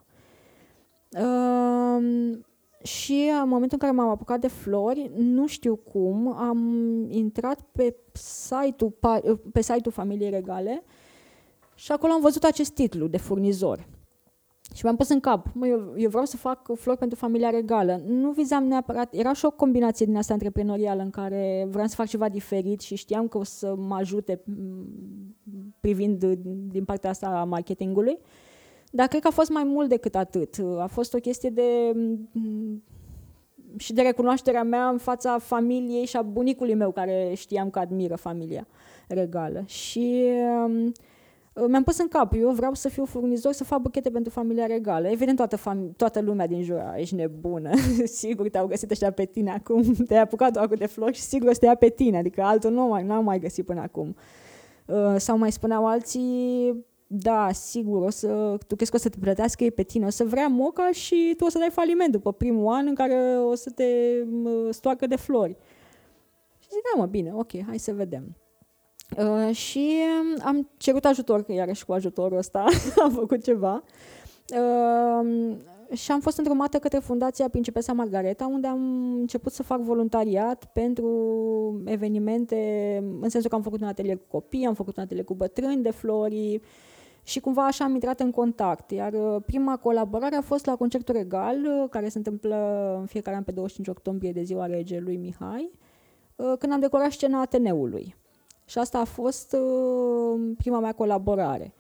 Uh, și în momentul în care m-am apucat de flori, nu știu cum, am intrat pe site-ul, pe site-ul Familiei Regale și acolo am văzut acest titlu de furnizor. Și mi-am pus în cap, mă, eu, eu vreau să fac flori pentru familia regală. Nu vizam neapărat, era și o combinație din asta antreprenorială în care vreau să fac ceva diferit și știam că o să mă ajute privind din partea asta a marketingului. Dar cred că a fost mai mult decât atât. A fost o chestie de și de recunoașterea mea în fața familiei și a bunicului meu, care știam că admiră familia regală. Și uh, mi-am pus în cap, eu vreau să fiu furnizor, să fac buchete pentru familia regală. Evident, toată, fam- toată lumea din jur, ești nebună, sigur te-au găsit ăștia pe tine acum, te-ai apucat doar cu de flori și sigur o să te ia pe tine, adică altul nu mai, n-am mai găsit până acum. Uh, sau mai spuneau alții, da, sigur, o să, tu crezi că o să te plătească ei pe tine, o să vrea moca și tu o să dai faliment după primul an în care o să te stoarcă de flori. Și zic, da mă, bine, ok, hai să vedem. Uh, și am cerut ajutor, că iarăși cu ajutorul ăsta am făcut ceva. Uh, și am fost îndrumată către Fundația Principesa Margareta, unde am început să fac voluntariat pentru evenimente, în sensul că am făcut un atelier cu copii, am făcut un atelier cu bătrâni de flori și cumva așa am intrat în contact. Iar uh, prima colaborare a fost la Concertul Regal, uh, care se întâmplă în fiecare an pe 25 octombrie de ziua regelui Mihai, uh, când am decorat scena Ateneului. Și asta a fost uh, prima mea colaborare.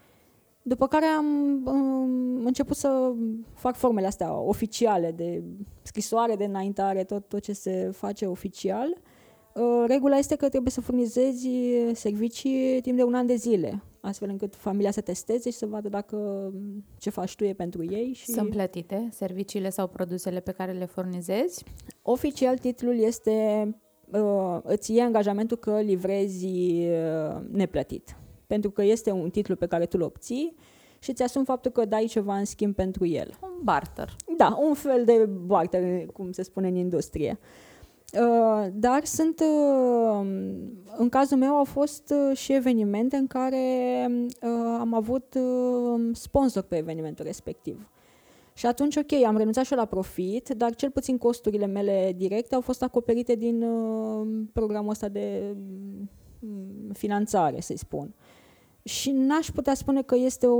După care am um, început să fac formele astea oficiale de scrisoare, de înaintare, tot, tot ce se face oficial. Uh, regula este că trebuie să furnizezi servicii timp de un an de zile, astfel încât familia să testeze și să vadă dacă ce faci tu e pentru ei. Și... Sunt plătite serviciile sau produsele pe care le furnizezi? Oficial titlul este uh, îți iei angajamentul că livrezi uh, neplătit. Pentru că este un titlu pe care tu îl obții și îți asumi faptul că dai ceva în schimb pentru el. Un barter. Da, un fel de barter, cum se spune în industrie. Uh, dar sunt, uh, în cazul meu, au fost uh, și evenimente în care uh, am avut uh, sponsor pe evenimentul respectiv. Și atunci, ok, am renunțat și la profit, dar cel puțin costurile mele directe au fost acoperite din uh, programul ăsta de uh, finanțare, să-i spun. Și n-aș putea spune că este o,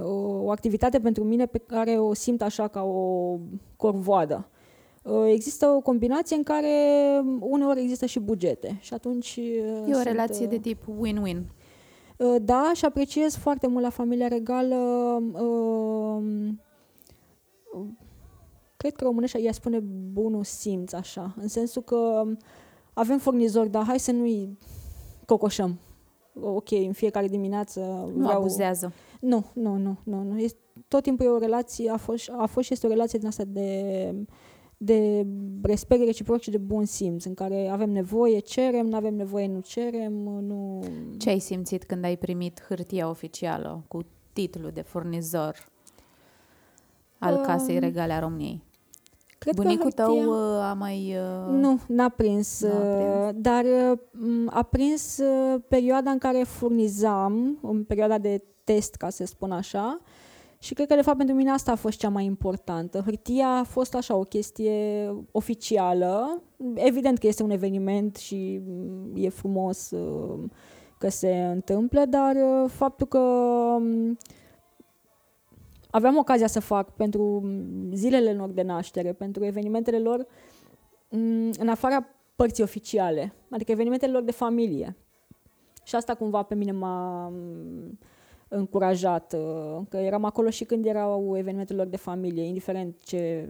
o, o activitate pentru mine pe care o simt așa ca o corvoadă. Uh, există o combinație în care uneori există și bugete și atunci... Uh, e o sunt, relație de tip win-win. Uh, da, și apreciez foarte mult la familia regală. Uh, cred că românești ea spune bunul simț, așa, în sensul că avem furnizori, dar hai să nu-i cocoșăm. Ok, în fiecare dimineață Nu vreau... abuzează. Nu, nu, nu, nu. nu. Este, tot timpul e o relație, a fost, a fost și este o relație din asta de de respect reciproc și de bun simț, în care avem nevoie, cerem, nu avem nevoie, nu cerem, nu... Ce ai simțit când ai primit hârtia oficială cu titlul de furnizor al uh, Casei Regale a României? Cred Bunicul că hârtia... tău uh, a mai... Uh... Nu, n-a prins, n-a prins. Uh, dar uh, a prins uh, perioada în care furnizam, în perioada de test, ca să spun așa, și cred că, de fapt, pentru mine asta a fost cea mai importantă. Hârtia a fost așa o chestie oficială. Evident că este un eveniment și e frumos uh, că se întâmplă, dar uh, faptul că um, aveam ocazia să fac pentru zilele lor de naștere, pentru evenimentele lor mm, în afara părții oficiale, adică evenimentele lor de familie. Și asta cumva pe mine m-a încurajat, uh, că eram acolo și când erau evenimentele lor de familie, indiferent ce,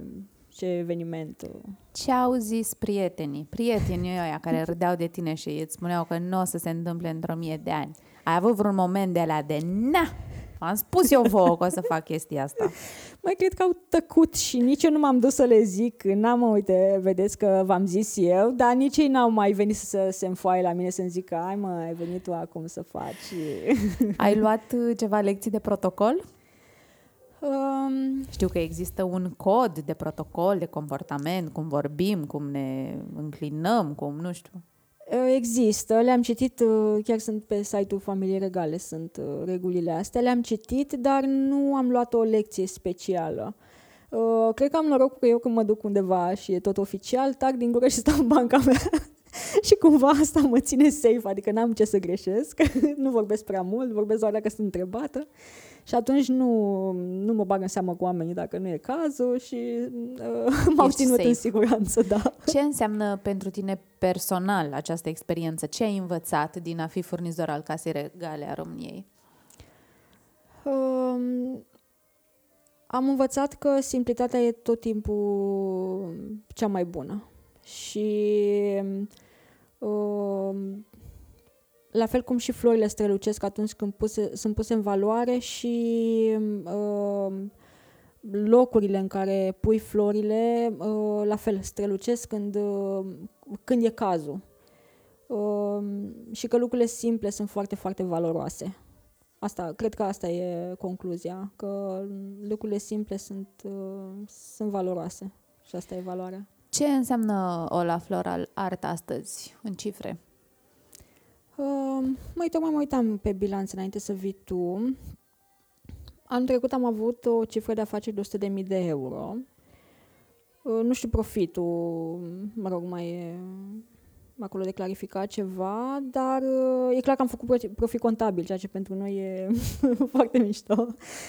ce eveniment. Uh. Ce au zis prietenii? Prietenii ăia care râdeau de tine și îți spuneau că nu o să se întâmple într-o mie de ani. Ai avut vreun moment de la de na, am spus eu vouă că o să fac chestia asta. Mai cred că au tăcut și nici eu nu m-am dus să le zic. N-am, uite, vedeți că v-am zis eu, dar nici ei n-au mai venit să se înfoaie la mine să-mi zică, ai mă, ai venit tu acum să faci. Ai luat uh, ceva lecții de protocol? Um, Știu că există un cod de protocol, de comportament, cum vorbim, cum ne înclinăm, cum nu știu. Uh, există, le-am citit, uh, chiar sunt pe site-ul Familiei Regale, sunt uh, regulile astea, le-am citit, dar nu am luat o lecție specială. Cred că am noroc că eu când mă duc undeva și e tot oficial, tac din gură și stau în banca mea și cumva asta mă ține safe, adică n-am ce să greșesc, nu vorbesc prea mult, vorbesc doar dacă sunt întrebată și atunci nu, nu mă bag în seamă cu oamenii dacă nu e cazul și uh, m-au Ești ținut safe. în siguranță, da. Ce înseamnă pentru tine personal această experiență? Ce ai învățat din a fi furnizor al Casei Regale a României? Um, Am învățat că simplitatea e tot timpul cea mai bună. Și uh, la fel cum și florile strălucesc atunci când puse, sunt puse în valoare și uh, locurile în care pui florile, uh, la fel, strălucesc când, uh, când e cazul. Uh, și că lucrurile simple sunt foarte, foarte valoroase. Asta, cred că asta e concluzia, că lucrurile simple sunt, uh, sunt valoroase și asta e valoarea. Ce înseamnă Ola Floral Art astăzi, în cifre? Uh, mai tocmai mă uitam pe bilanț înainte să vii tu. Anul trecut am avut o cifră de afaceri de 100.000 de euro. Uh, nu știu profitul, mă rog, mai e acolo de clarificat ceva, dar uh, e clar că am făcut profit contabil, ceea ce pentru noi e foarte mișto.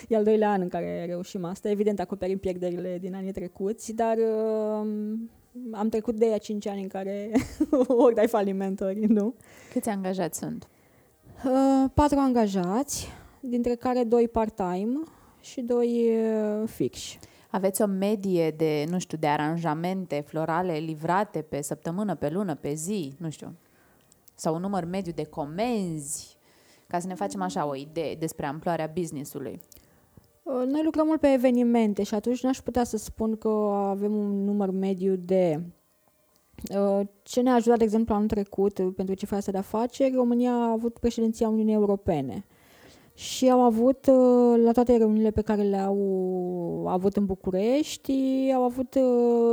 E al doilea an în care reușim asta. Evident, acoperim pierderile din anii trecuți, dar uh, am trecut de aia 5 ani în care ori dai falimentori, nu? Câți angajați sunt? Uh, patru angajați, dintre care doi part-time și doi uh, fixi. Aveți o medie de, nu știu, de aranjamente florale livrate pe săptămână, pe lună, pe zi, nu știu, sau un număr mediu de comenzi, ca să ne facem așa o idee despre amploarea businessului. Uh, noi lucrăm mult pe evenimente și atunci n-aș putea să spun că avem un număr mediu de uh, ce ne-a ajutat, de exemplu, anul trecut pentru cifra asta de afaceri, România a avut președinția Uniunii Europene și au avut, uh, la toate reuniunile pe care le-au avut în București, au avut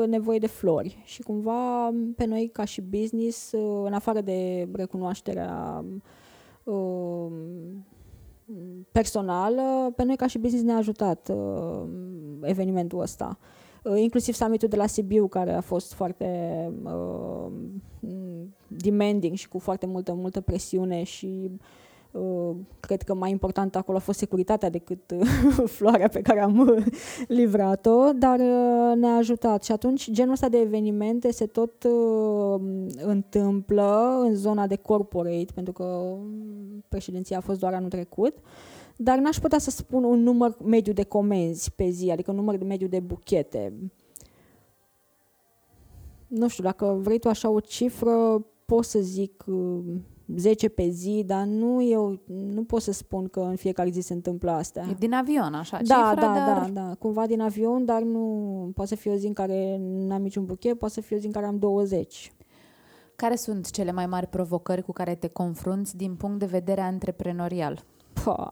nevoie de flori și cumva pe noi ca și business, în afară de recunoașterea personal, pe noi ca și business ne-a ajutat uh, evenimentul ăsta. Uh, inclusiv summitul de la Sibiu, care a fost foarte uh, demanding și cu foarte multă, multă presiune și Uh, cred că mai important acolo a fost securitatea decât uh, floarea pe care am uh, livrat-o, dar ne-a ajutat. Și atunci genul ăsta de evenimente se tot întâmplă în zona de corporate, pentru că um, președinția a fost doar anul trecut, dar n-aș putea să spun un număr mediu de comenzi pe zi, adică un număr de mediu de buchete. Nu știu, dacă vrei tu așa o cifră, pot să zic 10 pe zi, dar nu eu nu pot să spun că în fiecare zi se întâmplă asta. E din avion, așa, da, cifra, da, dar... da, da, cumva din avion, dar nu poate să fie o zi în care n-am niciun buchet, poate să fie o zi în care am 20. Care sunt cele mai mari provocări cu care te confrunți din punct de vedere antreprenorial? Pa.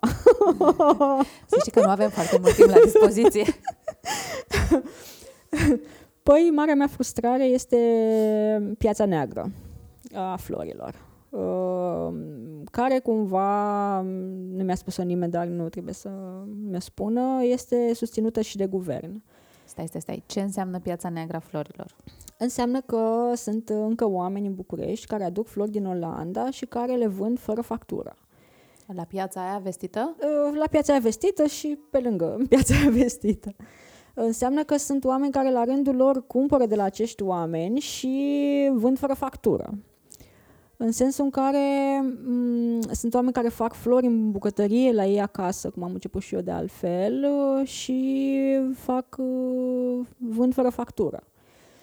Să știi că nu avem foarte mult timp la dispoziție. Păi, marea mea frustrare este piața neagră a florilor Ehm, care cumva, nu mi-a spus-o nimeni, dar nu trebuie să mi-o spună, este susținută și de guvern. Stai, stai, stai. Ce înseamnă piața neagră a florilor? Înseamnă că sunt încă oameni în București care aduc flori din Olanda și care le vând fără factură. La piața aia vestită? Ehm, la piața aia vestită și pe lângă piața aia vestită. Înseamnă că sunt oameni care la rândul lor cumpără de la acești oameni și vând fără factură. În sensul în care m- mm, sunt oameni care fac flori în bucătărie la ei acasă, cum am început și eu de altfel, uh, și fac uh, vând fără factură.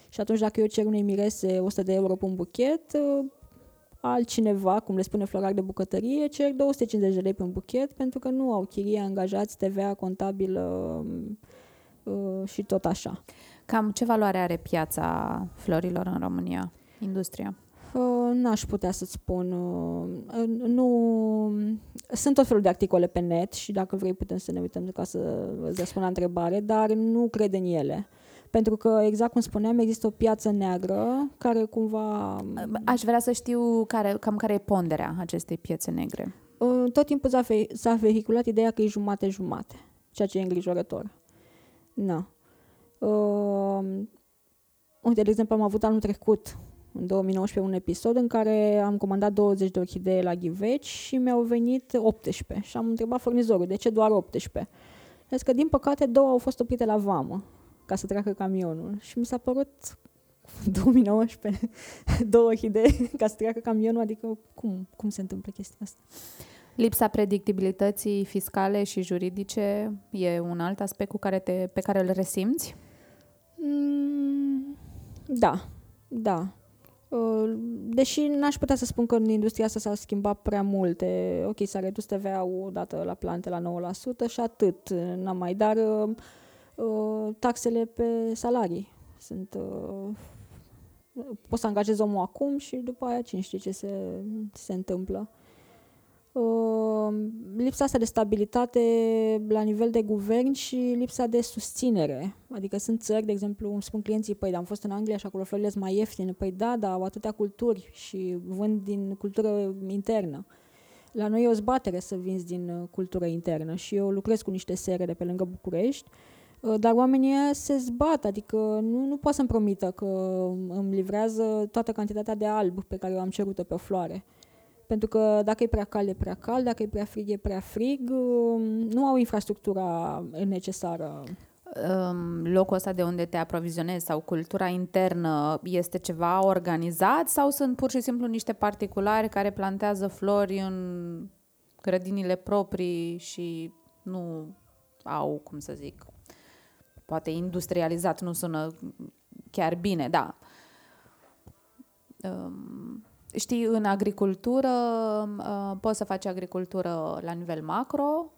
Și atunci dacă eu cer unei mirese 100 de euro pe un buchet, uh, altcineva, cum le spune florar de bucătărie, cer 250 de lei pe un buchet pentru că nu au chirie, angajați, TVA, contabil și tot așa. Cam ce valoare are piața florilor în România, industria? N-aș putea să-ți spun. Uh, nu... Sunt tot felul de articole pe net și dacă vrei putem să ne uităm ca să îți răspund la întrebare, dar nu cred în ele. Pentru că, exact cum spuneam, există o piață neagră care cumva... Aș vrea să știu care, cam care e ponderea acestei piețe negre. Uh, tot timpul s-a, ve- s-a vehiculat ideea că e jumate-jumate, ceea ce e îngrijorător. Na. Uh, uite, de exemplu, am avut anul trecut în 2019 un episod în care am comandat 20 de orhidee la ghiveci și mi-au venit 18 și am întrebat furnizorul de ce doar 18. Zis că din păcate două au fost oprite la vamă ca să treacă camionul și mi s-a părut 2019 două orhidee ca să treacă camionul, adică cum, cum se întâmplă chestia asta? Lipsa predictibilității fiscale și juridice e un alt aspect cu care te, pe care îl resimți? Mm, da, da. Uh, deși n-aș putea să spun că în industria asta s-au schimbat prea multe. Ok, s-a redus TVA-ul odată la plante la 9% și atât, n-am mai. Dar uh, uh, taxele pe salarii sunt... Poți să angajezi omul acum și după aia cine știe ce se, se întâmplă. Ehm, lipsa asta de stabilitate la nivel de guvern și lipsa de susținere. Adică sunt țări, de exemplu, îmi spun clienții, păi, am fost în Anglia și acolo florile sunt mai ieftine. Păi da, dar au atâtea culturi și vând din cultură internă. La noi e o zbatere să vinzi din uh, cultură internă și eu lucrez cu niște sere de pe lângă București, uh, dar oamenii se zbat, adică nu, nu pot să-mi promită că îmi livrează toată cantitatea de alb pe care o am cerut pe o floare. Pentru că dacă e prea cald, e prea cald, dacă e prea frig, e prea frig. Um, nu au infrastructura necesară. Locul ăsta de unde te aprovizionezi sau cultura internă este ceva organizat sau sunt pur și simplu niște particulari care plantează flori în grădinile proprii și nu au, cum să zic, poate industrializat nu sună chiar bine, da. Um, Știi, în agricultură uh, poți să faci agricultură la nivel macro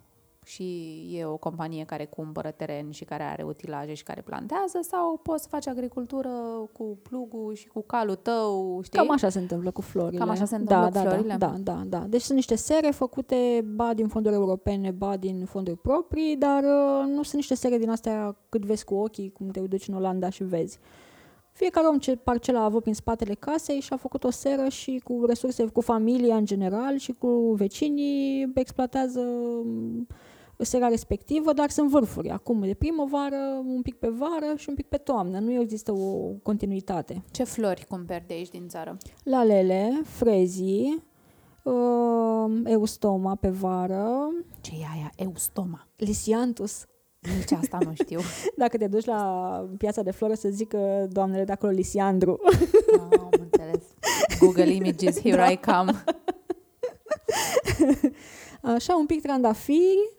și e o companie care cumpără teren și care are utilaje și care plantează sau poți să faci agricultură cu plugul și cu calul tău, știi? Cam așa se întâmplă cu florile. Cam așa se întâmplă da, cu da, florile? Da, da, da. Deci sunt niște sere făcute ba din fonduri europene, ba din fonduri proprii, dar uh, nu sunt niște sere din astea cât vezi cu ochii, cum te duci în Olanda și vezi. Fiecare om ce parcela a avut prin spatele casei și a făcut o seră și cu resurse, cu familia în general și cu vecinii exploatează mm, sera respectivă, dar sunt vârfuri. Acum de primăvară, un pic pe vară și un pic pe toamnă. Nu există o continuitate. Ce flori cumperi de aici din țară? Lalele, frezii, uh, eustoma pe vară. Ce e aia? Eustoma? Lisiantus. Nici asta nu știu. Dacă te duci la piața de flori, să zică doamnele de acolo Lisiandru. Oh, am înțeles. Google Images, here da. I come. Așa, un pic trandafiri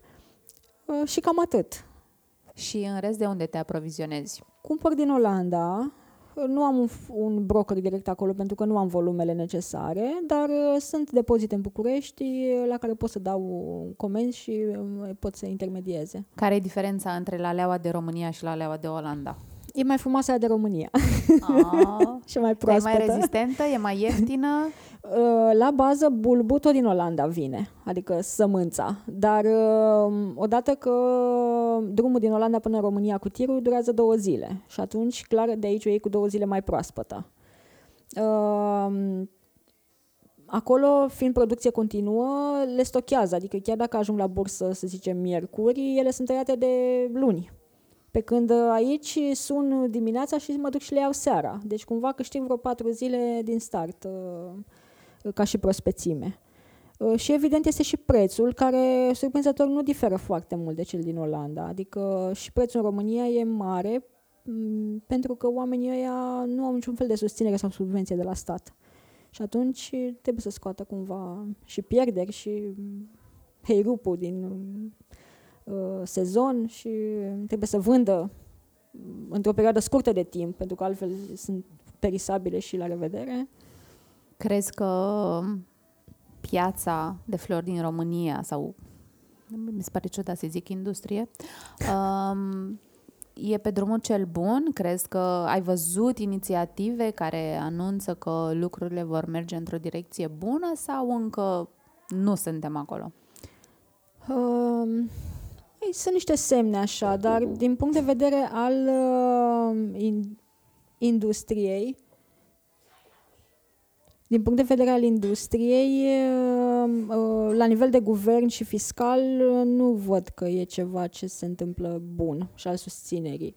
uh, și cam atât. Și în rest de unde te aprovizionezi? Cumpăr din Olanda, nu am un, un broker direct acolo pentru că nu am volumele necesare, dar uh, sunt depozite în București uh, la care pot să dau comenzi și uh, pot să intermedieze. Care e diferența între la leaua de România și la leaua de Olanda? E mai frumoasă aia de România. și mai proaspătă. E mai rezistentă, e mai ieftină. Uh, la bază, bulbul tot din Olanda vine, adică sămânța. Dar uh, odată că drumul din Olanda până în România cu tirul durează două zile. Și atunci, clar, de aici o iei cu două zile mai proaspătă. Uh, acolo, fiind producție continuă, le stochează. Adică chiar dacă ajung la bursă, să zicem, miercuri, ele sunt tăiate de luni. Pe când aici sun dimineața și mă duc și le iau seara. Deci cumva câștig vreo patru zile din start ca și prospețime. Uh, și evident este și prețul, care surprinzător nu diferă foarte mult de cel din Olanda. Adică și prețul în România e mare mm, pentru că oamenii ăia nu au niciun fel de susținere sau subvenție de la stat. Și atunci trebuie să scoată cumva și pierderi și heirupul din uh, sezon și trebuie să vândă într-o perioadă scurtă de timp, pentru că altfel sunt perisabile și la revedere. Crezi că piața de flori din România sau mi se pare ciudat să zic industrie, um, e pe drumul cel bun? Crezi că ai văzut inițiative care anunță că lucrurile vor merge într-o direcție bună sau încă nu suntem acolo? Um, sunt niște semne așa, dar din punct de vedere al uh, in, industriei, din punct de vedere al industriei, uh, la nivel de guvern și fiscal, nu văd că e ceva ce se întâmplă bun și al susținerii.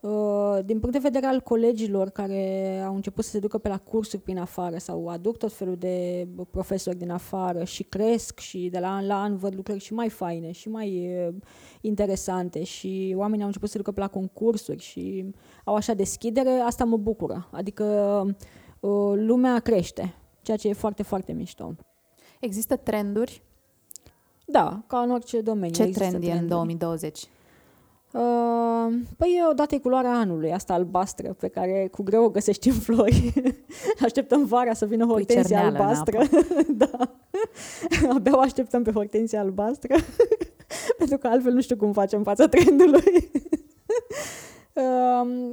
Uh, din punct de vedere al colegilor care au început să se ducă pe la cursuri prin afară sau aduc tot felul de profesori din afară și cresc și de la an la an văd lucrări și mai faine și mai uh, interesante și oamenii au început să se ducă pe la concursuri și au așa deschidere, asta mă bucură. Adică lumea crește, ceea ce e foarte, foarte mișto. Există trenduri Da, ca în orice domeniu. Ce există trend e în trenduri. 2020? Uh, păi odată e culoarea anului, asta albastră, pe care cu greu o găsești în flori. Așteptăm vara să vină hortensia cerneală în albastră. da. Abia o așteptăm pe hortensia albastră. Pentru că altfel nu știu cum facem fața trendului. uh,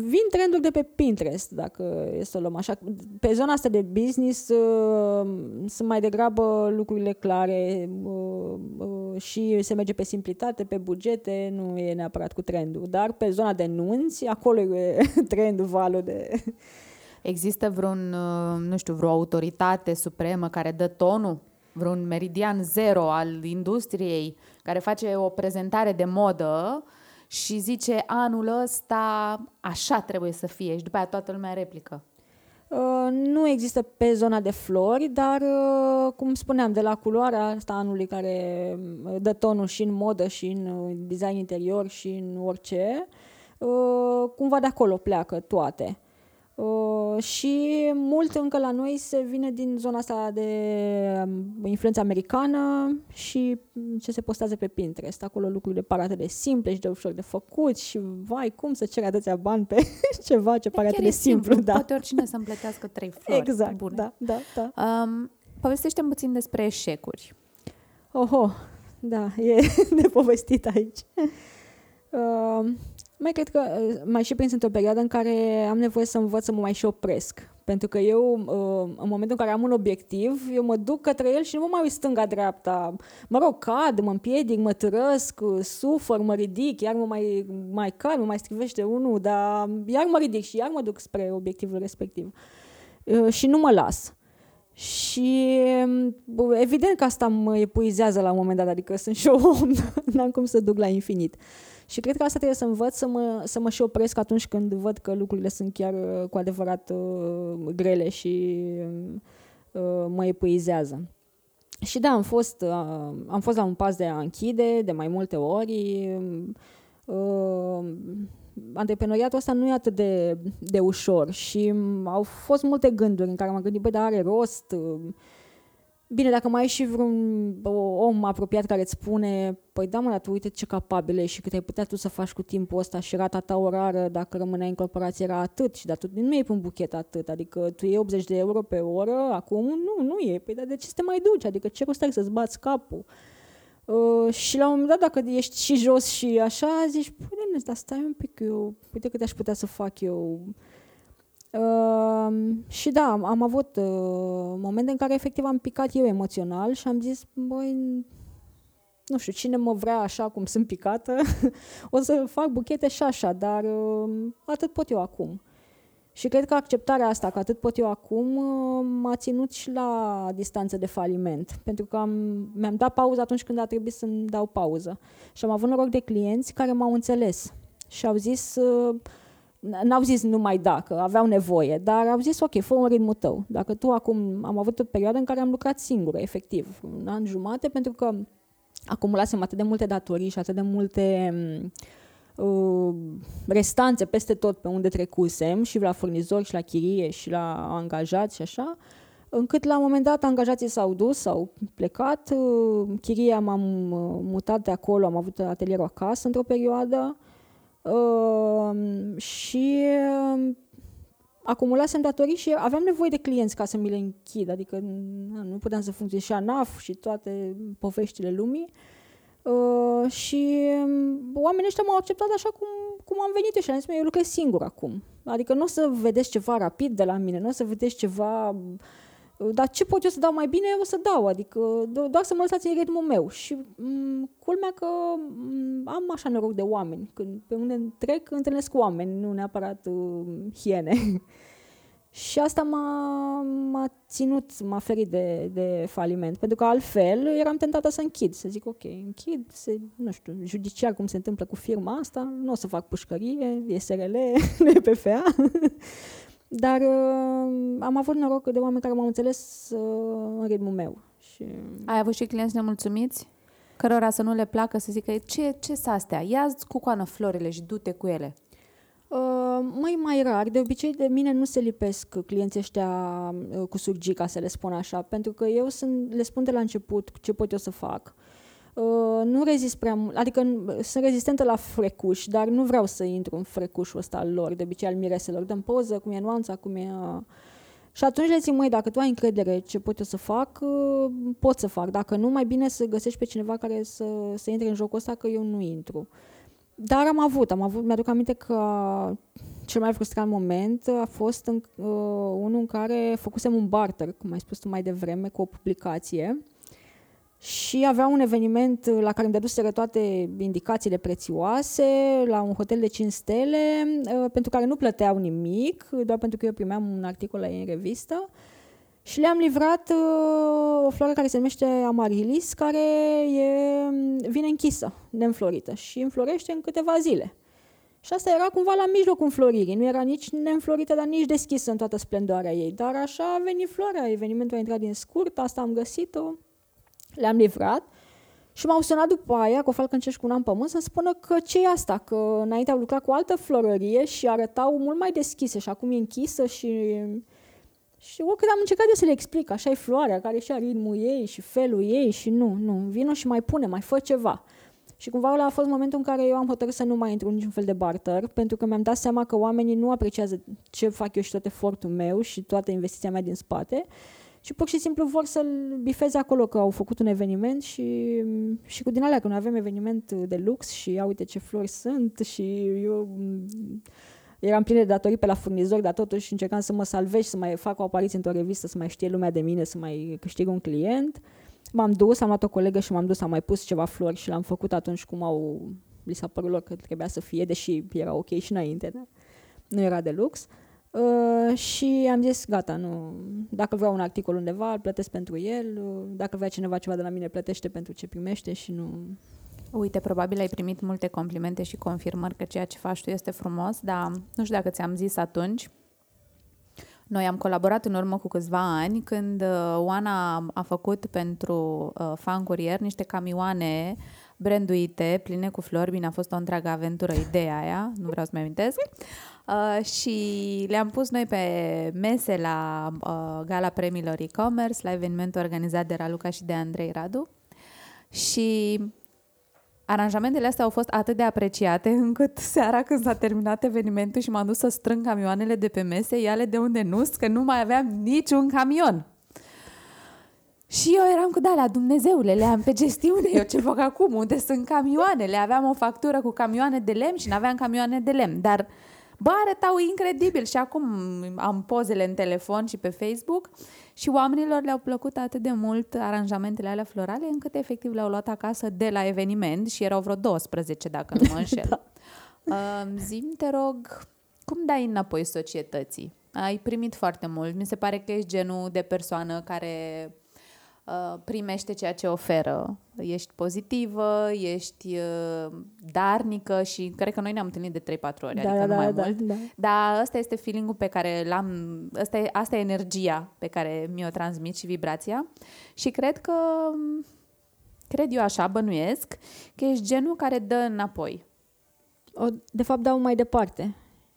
vin trenduri de pe Pinterest, dacă e să o luăm așa. Pe zona asta de business uh, sunt mai degrabă lucrurile clare uh, uh, și se merge pe simplitate, pe bugete, nu e neapărat cu trendul. Dar pe zona de nunți, acolo e trendul, valul de... Există vreun, uh, nu știu, vreo autoritate supremă care dă tonul? Vreun meridian zero al industriei care face o prezentare de modă și zice anul ăsta așa trebuie să fie și după aia toată lumea replică. Uh, nu există pe zona de flori, dar, uh, cum spuneam, de la culoarea asta anului care uh, dă tonul și în modă și în uh, design interior și în orice, uh, cumva de acolo pleacă toate. Uh, și mult încă la noi se vine din zona asta de um, influență americană și ce se postează pe Pinterest. Acolo lucrurile par atât de simple și de ușor de făcut și vai, cum să ceri atâția bani pe ceva ce pare Chiar atât e de simplu. da. Poate oricine să împletească trei flori. Exact, Bune. da, da, da. Um, povestește puțin despre eșecuri. Oho, da, e de povestit aici. Uh, mai cred că uh, mai și prins într-o perioadă în care am nevoie să învăț să mă mai și opresc. Pentru că eu, uh, în momentul în care am un obiectiv, eu mă duc către el și nu mă mai uit stânga-dreapta. Mă rog, cad, mă împiedic, mă târăsc, uh, sufăr, mă ridic, iar mă mai, mai cad, mă mai strivește unul, dar iar mă ridic și iar mă duc spre obiectivul respectiv. Uh, și nu mă las. Și bă, evident că asta mă epuizează la un moment dat, adică sunt și eu om, n-am cum să duc la infinit. Și cred că asta trebuie să învăț să mă, să mă și opresc atunci când văd că lucrurile sunt chiar uh, cu adevărat uh, grele și uh, mă epuizează. Și da, am fost, uh, am fost la un pas de a închide de mai multe ori. Uh, antreprenoriatul ăsta nu e atât de, de ușor și au fost multe gânduri în care m-am gândit, băi, dar are rost. Bine, dacă mai ai și vreun om apropiat care îți spune, păi da mă, dar tu uite ce capabil ești și cât ai putea tu să faci cu timpul ăsta și rata ta orară dacă rămâneai în corporație era atât și dar tu nu iei pe un buchet atât, adică tu iei 80 de euro pe oră, acum nu, nu e, păi dar de ce să te mai duci, adică ce rost ai să-ți bați capul? Uh, și la un moment dat, dacă ești și jos și așa, zici, păi, nene, dar stai un pic, eu, uite cât aș putea să fac eu. Uh, și da, am, am avut uh, momente în care efectiv am picat eu emoțional și am zis, băi, nu știu, cine mă vrea așa cum sunt picată, o să fac buchete și așa, dar uh, atât pot eu acum. Și cred că acceptarea asta, că atât pot eu acum, uh, m-a ținut și la distanță de faliment. Pentru că am, mi-am dat pauză atunci când a trebuit să-mi dau pauză. Și am avut noroc de clienți care m-au înțeles și au zis, uh, n-au zis numai dacă, aveau nevoie, dar au zis, ok, fă un ritmul tău. Dacă tu acum, am avut o perioadă în care am lucrat singură, efectiv, un an jumate, pentru că acumulasem atât de multe datorii și atât de multe uh, restanțe peste tot pe unde trecusem și la furnizori și la chirie și la angajați și așa, încât la un moment dat angajații s-au dus, s-au plecat, uh, chiria m-am uh, mutat de acolo, am avut atelierul acasă într-o perioadă uh, și uh, acumulasem datorii și aveam nevoie de clienți ca să mi le închid, adică na, nu puteam să funcționez și ANAF și toate poveștile lumii. Uh, și oamenii ăștia m-au acceptat așa cum, cum am venit eu și am zis, eu lucrez singur acum. Adică nu o să vedeți ceva rapid de la mine, nu o să vedeți ceva... Dar ce pot eu să dau mai bine, o să dau, adică doar să mă lăsați în ritmul meu. Și m- culmea că m- am așa noroc de oameni. Când pe unde trec, întâlnesc oameni, nu neapărat uh, hiene. Și asta m-a, m-a ținut, m-a ferit de, de faliment, pentru că altfel eram tentată să închid, să zic ok, închid, se, nu știu, judiciar cum se întâmplă cu firma asta, nu o să fac pușcărie, e SRL, nu e PFA, dar uh, am avut noroc de oameni care m-au înțeles uh, în ritmul meu. Și... Ai avut și clienți nemulțumiți? Cărora să nu le placă să zică, ce, ce s astea? Ia cu coană florile și du-te cu ele. Uh, mai mai rar, de obicei de mine nu se lipesc clienții ăștia uh, cu surgica, să le spun așa, pentru că eu sunt, le spun de la început ce pot eu să fac. Uh, nu rezist prea mult, adică sunt rezistentă la frecuș, dar nu vreau să intru în frecușul ăsta al lor, de obicei al mireselor. Dăm poză, cum e nuanța, cum e... Uh... Și atunci le zic, măi, dacă tu ai încredere ce pot eu să fac, uh, pot să fac. Dacă nu, mai bine să găsești pe cineva care să, să intre în jocul ăsta, că eu nu intru. Dar am avut, am avut, mi-aduc aminte că cel mai frustrant moment a fost în, uh, unul în care făcusem un barter, cum ai spus tu mai devreme, cu o publicație și avea un eveniment la care îmi dăduseră toate indicațiile prețioase la un hotel de 5 stele uh, pentru care nu plăteau nimic, doar pentru că eu primeam un articol la ei în revistă și le-am livrat uh, o floare care se numește Amarilis, care e, vine închisă, neînflorită și înflorește în câteva zile. Și asta era cumva la mijlocul înfloririi, nu era nici neînflorită, dar nici deschisă în toată splendoarea ei. Dar așa a venit floarea, evenimentul a intrat din scurt, asta am găsit-o, le-am livrat și m-au sunat după aia, cu o falcă cu un an pământ, să spună că ce e asta, că înainte au lucrat cu altă florărie și arătau mult mai deschise și acum e închisă și și oricât am încercat de să le explic, așa e floarea, care și ritmul ei și felul ei și nu, nu, vină și mai pune, mai fă ceva. Și cumva ăla a fost momentul în care eu am hotărât să nu mai intru în niciun fel de barter, pentru că mi-am dat seama că oamenii nu apreciază ce fac eu și tot efortul meu și toată investiția mea din spate și pur și simplu vor să-l bifeze acolo că au făcut un eveniment și, și cu din alea că noi avem eveniment de lux și ia uite ce flori sunt și eu eram plină de datorii pe la furnizori, dar totuși încercam să mă salvez, să mai fac o apariție într-o revistă, să mai știe lumea de mine, să mai câștig un client. M-am dus, am luat o colegă și m-am dus, am mai pus ceva flori și l-am făcut atunci cum au, li s-a părut lor că trebuia să fie, deși era ok și înainte, da? nu era de lux. Uh, și am zis, gata, nu, dacă vreau un articol undeva, îl plătesc pentru el, uh, dacă vrea cineva ceva de la mine, plătește pentru ce primește și nu, Uite, probabil ai primit multe complimente și confirmări că ceea ce faci tu este frumos, dar nu știu dacă ți-am zis atunci. Noi am colaborat în urmă cu câțiva ani când uh, Oana a făcut pentru uh, Fan Courier niște camioane branduite, pline cu flori. Bine, a fost o întreagă aventură ideea aia, nu vreau să mai amintesc. Uh, și le-am pus noi pe mese la uh, Gala Premiilor e-commerce, la evenimentul organizat de Raluca și de Andrei Radu. Și Aranjamentele astea au fost atât de apreciate încât seara când s-a terminat evenimentul și m-am dus să strâng camioanele de pe mese, iale de unde nu că nu mai aveam niciun camion. Și eu eram cu dalea, Dumnezeule, le am pe gestiune, eu ce fac acum, unde sunt camioanele? Aveam o factură cu camioane de lemn și nu aveam camioane de lemn, dar bă, arătau incredibil și acum am pozele în telefon și pe Facebook și oamenilor le-au plăcut atât de mult aranjamentele alea florale încât efectiv le-au luat acasă de la eveniment și erau vreo 12 dacă nu mă înșel. da. uh, zim, te rog, cum dai înapoi societății? Ai primit foarte mult. Mi se pare că ești genul de persoană care Uh, primește ceea ce oferă. Ești pozitivă, ești uh, darnică și cred că noi ne-am întâlnit de 3-4 ori, da, adică da, nu mai da, mult. Da, da. Dar ăsta este feeling-ul pe care l-am, asta e, asta e energia pe care mi-o transmit și vibrația și cred că, cred eu așa, bănuiesc, că ești genul care dă înapoi. O, de fapt, dau mai departe.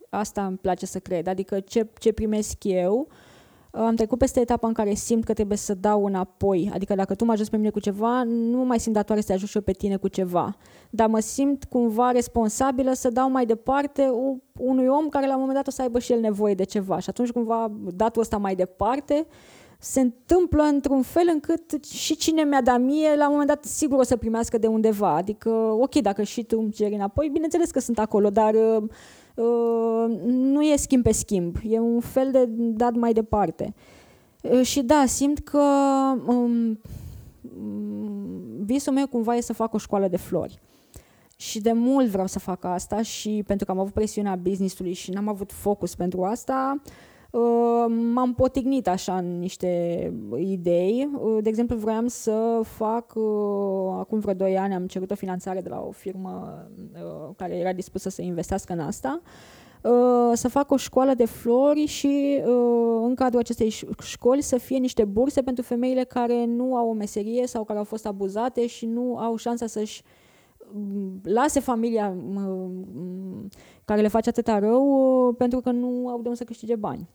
Asta îmi place să cred. Adică ce, ce primesc eu, uh, am trecut peste etapa în care simt că trebuie să dau înapoi. Adică dacă tu mă ajuți pe mine cu ceva, nu mai simt datoare să te ajut și eu pe tine cu ceva. Dar mă simt cumva responsabilă să dau mai departe unui om care la un moment dat o să aibă și el nevoie de ceva. Și atunci cumva datul ăsta mai departe se întâmplă într-un fel încât și cine mi-a dat mie, la un moment dat sigur o să primească de undeva. Adică, ok, dacă și tu îmi ceri înapoi, bineînțeles că sunt acolo, dar uh, Uh, nu e schimb pe schimb, e un fel de dat mai departe. Uh, și da, simt că um, visul meu cumva e să fac o școală de flori. Și de mult vreau să fac asta și pentru că am avut presiunea business-ului și n-am avut focus pentru asta, uh, Uh, m-am potignit așa în niște idei. Uh, de exemplu, vreau să fac, uh, acum vreo 2 ani am cerut o finanțare de la o firmă care era dispusă să investească în asta, să fac o școală de flori și în cadrul acestei școli să fie niște burse pentru femeile care nu au o meserie sau care au fost abuzate și nu au șansa să-și lase familia care le face atâta rău pentru că nu au de unde să câștige bani.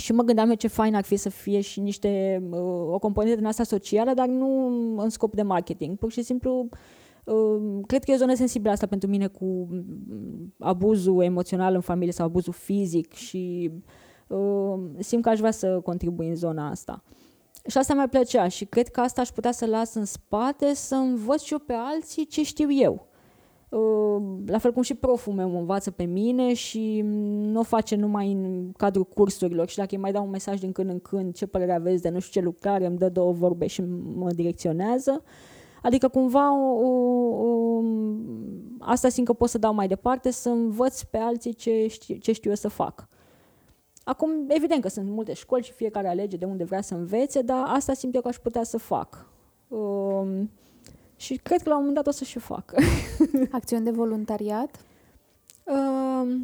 Și mă gândeam eu ce fain ar fi să fie și niște, o componentă din asta socială, dar nu în scop de marketing. Pur și simplu, cred că e o zonă sensibilă asta pentru mine cu abuzul emoțional în familie sau abuzul fizic și simt că aș vrea să contribui în zona asta. Și asta mi-ar plăcea și cred că asta aș putea să las în spate, să învăț și eu pe alții ce știu eu. Uh, la fel cum și proful meu mă învață pe mine și nu o face numai în cadrul cursurilor și dacă îi mai dau un mesaj din când în când ce părere aveți de nu știu ce lucrare, îmi dă două vorbe și mă direcționează. Adică cumva o, o, o, asta simt că pot să dau mai departe, să învăț pe alții ce știu, ce știu eu să fac. Acum, evident că sunt multe școli și fiecare alege de unde vrea să învețe, dar asta simt eu că aș putea să fac. Uh, și cred că la un moment dat o să și fac. Acțiuni de voluntariat? Uh,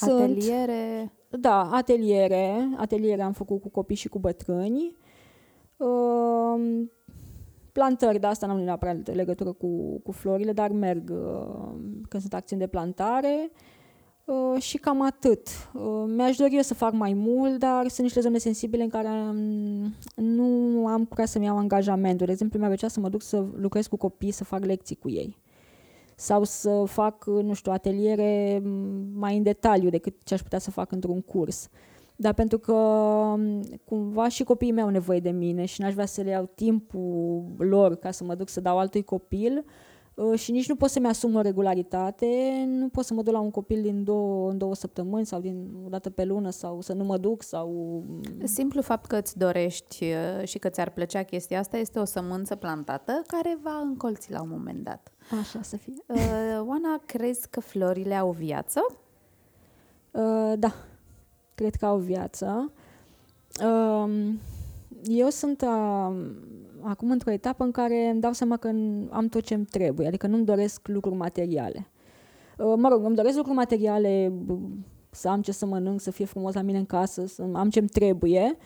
ateliere? Sunt, da, ateliere. Ateliere am făcut cu copii și cu bătrâni. Uh, plantări, de asta n-am neapărat legătură cu, cu florile, dar merg uh, când sunt acțiuni de plantare. Uh, Uh, și cam atât. Uh, mi-aș dori eu să fac mai mult, dar sunt niște zone sensibile în care um, nu am curaj să-mi iau angajamentul. De exemplu, mi-ar plăcea să mă duc să lucrez cu copii, să fac lecții cu ei. Sau să fac, nu știu, ateliere mm, mai în detaliu decât ce aș putea să fac într-un curs. Dar pentru că um, cumva și copiii mei au nevoie de mine și n-aș vrea să le iau timpul lor ca să mă duc să dau altui copil, uh, Uh, și nici nu pot să-mi asum o regularitate, nu pot să mă duc la un copil din două, în două săptămâni sau din o dată pe lună sau să nu mă duc sau... Simplu fapt că îți dorești uh, și că ți-ar plăcea chestia asta este o sămânță plantată care va încolți la un moment dat. Așa să fie. Uh, Oana, crezi că florile au viață? Uh, da, cred că au viață. Uh, eu sunt... Uh, acum într-o etapă în care îmi dau seama că am tot ce îmi trebuie, adică nu-mi doresc lucruri materiale. Uh, mă rog, îmi doresc lucruri materiale, să am ce să mănânc, să fie frumos la mine în casă, să am ce-mi trebuie,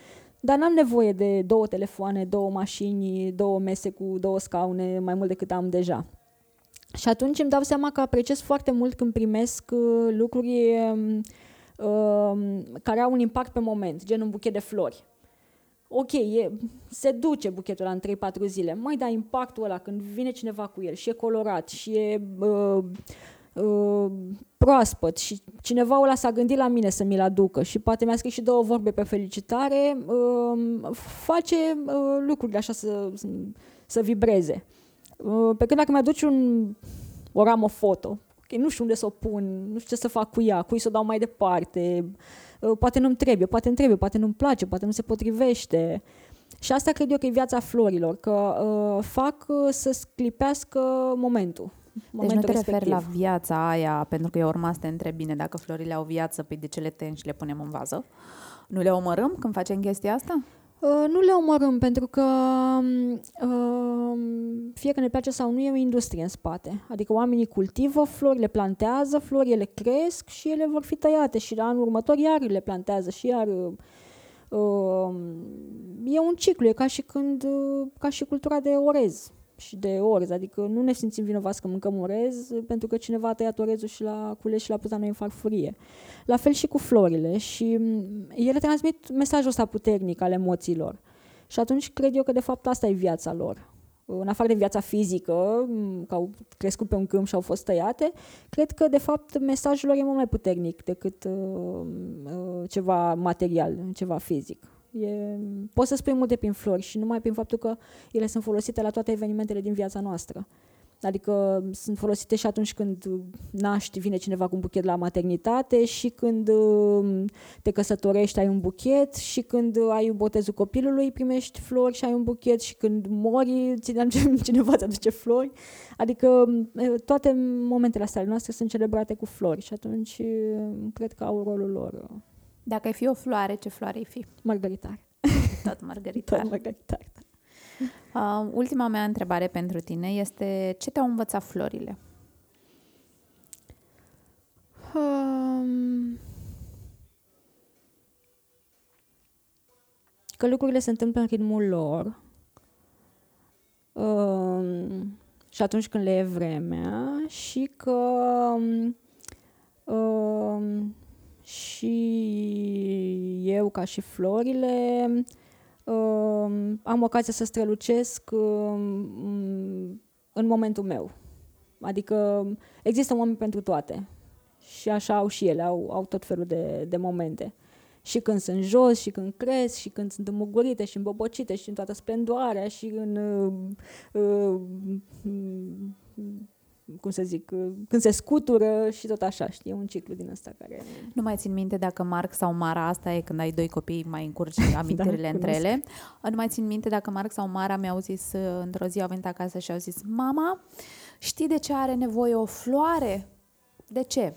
dar n-am nevoie de două telefoane, două mașini, două mese cu două scaune, mai mult decât am deja. Și atunci îmi dau seama că apreciez foarte mult când primesc uh, lucruri um, um, care au un impact pe moment, gen un buchet de flori ok, e, se duce buchetul ăla în 3-4 zile, mai da impactul ăla când vine cineva cu el și e colorat și e uh, uh, proaspăt și cineva ăla s-a gândit la mine să mi-l aducă și poate mi-a scris și două vorbe pe felicitare, uh, face uh, lucrurile așa să, să, să vibreze. Uh, pe când dacă mi-aduci un, o ramă foto, okay, nu știu unde să o pun, nu știu ce să fac cu ea, cui să o dau mai departe, uh, Uh, poate nu-mi trebuie, poate îmi trebuie, poate nu-mi place, poate nu se potrivește. Și asta cred eu că e viața florilor, că uh, fac uh, să sclipească momentul. Deci nu te referi la viața aia, pentru că eu urma să te întreb bine dacă florile au viață, pe păi de ce le tăiem și le punem în vază? Nu le omorâm când facem chestia asta? Uh, nu le omorâm pentru că uh, fie că ne place sau nu e o industrie în spate. Adică oamenii cultivă flori, le plantează flori, ele cresc și ele vor fi tăiate și la anul următor iar le plantează și iar uh, e un ciclu, e ca și când, uh, ca și cultura de orez și de orez, adică nu ne simțim vinovați că mâncăm orez pentru că cineva a tăiat orezul și l-a cules și l-a pus la noi în farfurie. La fel și cu florile și mm, ele transmit mesajul ăsta puternic al emoțiilor. Și atunci cred eu că de fapt asta e viața lor. În afară de viața fizică, mm, că au crescut pe un câmp și au fost tăiate, cred că de fapt mesajul lor e mult mai puternic decât uh, uh, ceva material, ceva fizic. E, poți să spui multe prin flori și numai prin faptul că ele sunt folosite la toate evenimentele din viața noastră. Adică sunt folosite și atunci când naști, vine cineva cu un buchet la maternitate și când um, te căsătorești ai un buchet și când ai botezul copilului primești flori și ai un buchet și când mori cineva îți aduce flori. Adică um, toate momentele astea noastre sunt celebrate cu flori și atunci um, cred că au rolul lor dacă ai fi o floare, ce floare ai fi? Margaritar. Tot margaritar. Tot margaritar. Uh, ultima mea întrebare pentru tine este ce te-au învățat florile? Um, că lucrurile se întâmplă în ritmul lor. Um, și atunci când le e vremea și că uh, și eu, ca și florile, uh, am ocazia să strălucesc uh, în momentul meu. Adică există un moment pentru toate. Și așa au și ele, au, au tot felul de, de momente. Și când sunt jos, și când cresc, și când sunt îmugurite și îmbobocite, și în toată splendoarea, și în uh, uh, cum să zic, când se scutură și tot așa, știi, e un ciclu din ăsta care... Nu mai țin minte dacă Marc sau Mara, asta e când ai doi copii, mai încurci amintirile da, între ele. Nu mai țin minte dacă Marc sau Mara mi-au zis, într-o zi au venit acasă și au zis, mama, știi de ce are nevoie o floare? De ce?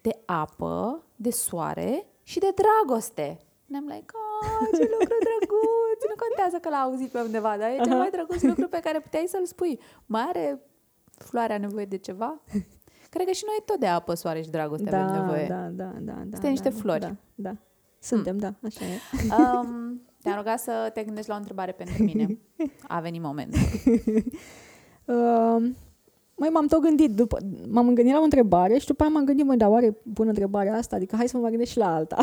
De apă, de soare și de dragoste. Ne-am like, oh, ce lucru drăguț! Nu contează că l-a auzit pe undeva, dar e cel mai drăguț lucru pe care puteai să-l spui. Mai are floarea nevoie de ceva? Cred că și noi tot de apă, soare și dragoste da, avem nevoie. Da, da, da. da Suntem niște da, flori. Da, da. Suntem, hmm. da, așa e. Um, te-am rugat să te gândești la o întrebare pentru mine. A venit momentul. uh, mai m-am tot gândit, după, m-am gândit la o întrebare și după aia m-am gândit, măi, dar oare pun întrebarea asta? Adică hai să mă mai gândesc și la alta.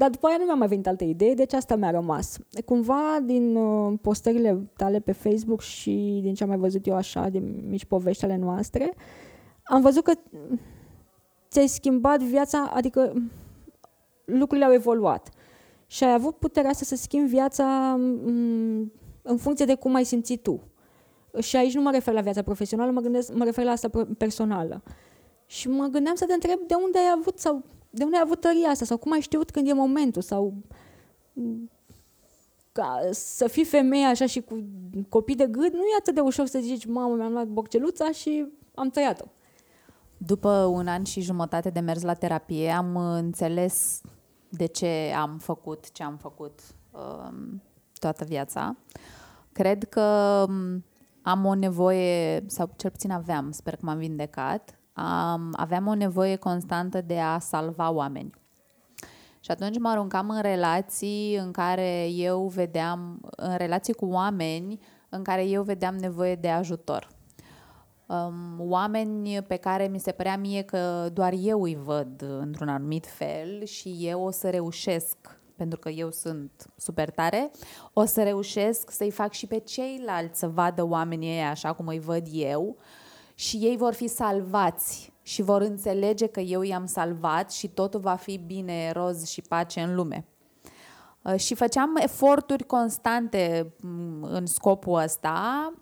Dar după aia nu mi-a mai venit altă idee, deci asta mi-a rămas. Cumva din uh, postările tale pe Facebook și din ce am mai văzut eu așa, din mici povești ale noastre, am văzut că ți-ai schimbat viața, adică lucrurile au evoluat. Și ai avut puterea să se schimbi viața mm, în funcție de cum ai simțit tu. Și aici nu mă refer la viața profesională, mă, gândesc, mă refer la asta personală. Și mă gândeam să te întreb de unde ai avut sau de unde ai avut tăria asta sau cum ai știut când e momentul sau ca să fii femeie așa și cu copii de gât, nu e atât de ușor să zici, mamă, mi-am luat bocceluța și am tăiat-o. După un an și jumătate de mers la terapie, am înțeles de ce am făcut ce am făcut um, toată viața. Cred că um, am o nevoie, sau cel puțin aveam, sper că m-am vindecat, um, aveam o nevoie constantă de a salva oameni. Și atunci mă aruncam în relații în care eu vedeam, în relații cu oameni în care eu vedeam nevoie de ajutor. Um, oameni pe care mi se părea mie că doar eu îi văd într-un anumit fel și eu o să reușesc, pentru că eu sunt super tare, o să reușesc să-i fac și pe ceilalți să vadă oamenii ăia așa cum îi văd eu și ei vor fi salvați și vor înțelege că eu i-am salvat și totul va fi bine, roz și pace în lume. Uh, și făceam eforturi constante mm, în scopul ăsta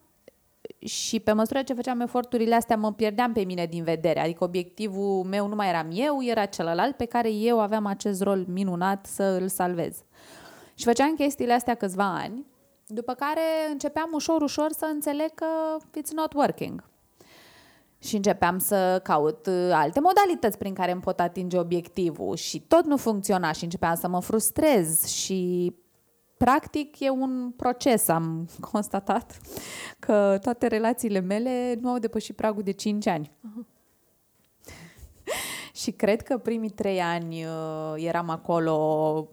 și pe măsură ce făceam eforturile astea mă pierdeam pe mine din vedere. Adică obiectivul meu nu mai eram eu, era celălalt pe care eu aveam acest rol minunat să îl salvez. Și făceam chestiile astea câțiva ani, după care începeam ușor, ușor să înțeleg că it's not working. Și începeam să caut uh, alte modalități prin care îmi pot atinge obiectivul și tot nu funcționa și începeam să mă frustrez și practic e un proces, am constatat că toate relațiile mele nu au depășit pragul de 5 ani. și cred că primii trei ani uh, eram acolo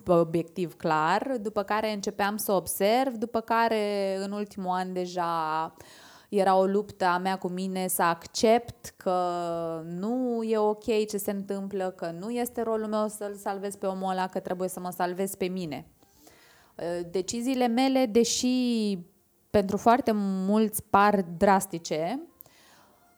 obiectiv clar, după care începeam să observ, după care în ultimul an deja uh, era o luptă a mea cu mine să accept că nu e ok ce se întâmplă, că nu este rolul meu să-l salvez pe omul ăla, că trebuie să mă salvez pe mine. Uh, deciziile mele, deși pentru foarte mulți par drastice,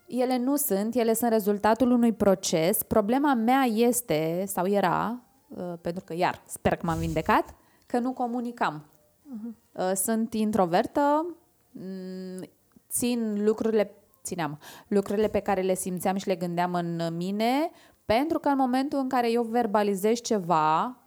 ele nu sunt, ele sunt rezultatul unui proces. Problema mea este, sau era, uh, pentru că iar sper că m-am vindecat, că nu comunicam. Uh-huh. Sunt introvertă, mm, țin lucrurile, țineam, lucrurile pe care le simțeam și le gândeam în mine, pentru că în momentul în care eu verbalizez ceva,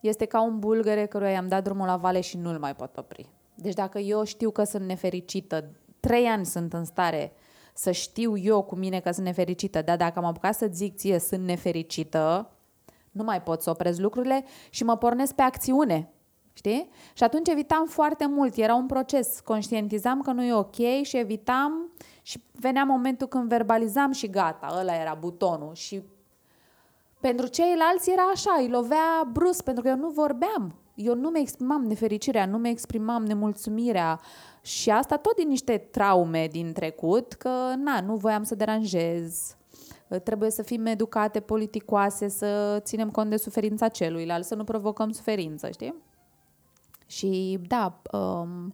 este ca un bulgăre căruia i-am dat drumul la vale și nu-l mai pot opri. Deci dacă eu știu că sunt nefericită, trei ani sunt în stare să știu eu cu mine că sunt nefericită, dar dacă am apucat să zic ție sunt nefericită, nu mai pot să opresc lucrurile și mă pornesc pe acțiune. Știi? Și atunci evitam foarte mult, era un proces, conștientizam că nu e ok și evitam și venea momentul când verbalizam și gata, ăla era butonul. Și pentru ceilalți era așa, îi lovea brusc pentru că eu nu vorbeam, eu nu mi exprimam nefericirea, nu mi exprimam nemulțumirea, Și asta tot din niște traume din trecut, că na, nu voiam să deranjez, trebuie să fim educate, politicoase, să ținem cont de suferința celuilalt, să nu provocăm suferință, știi? Și da, um,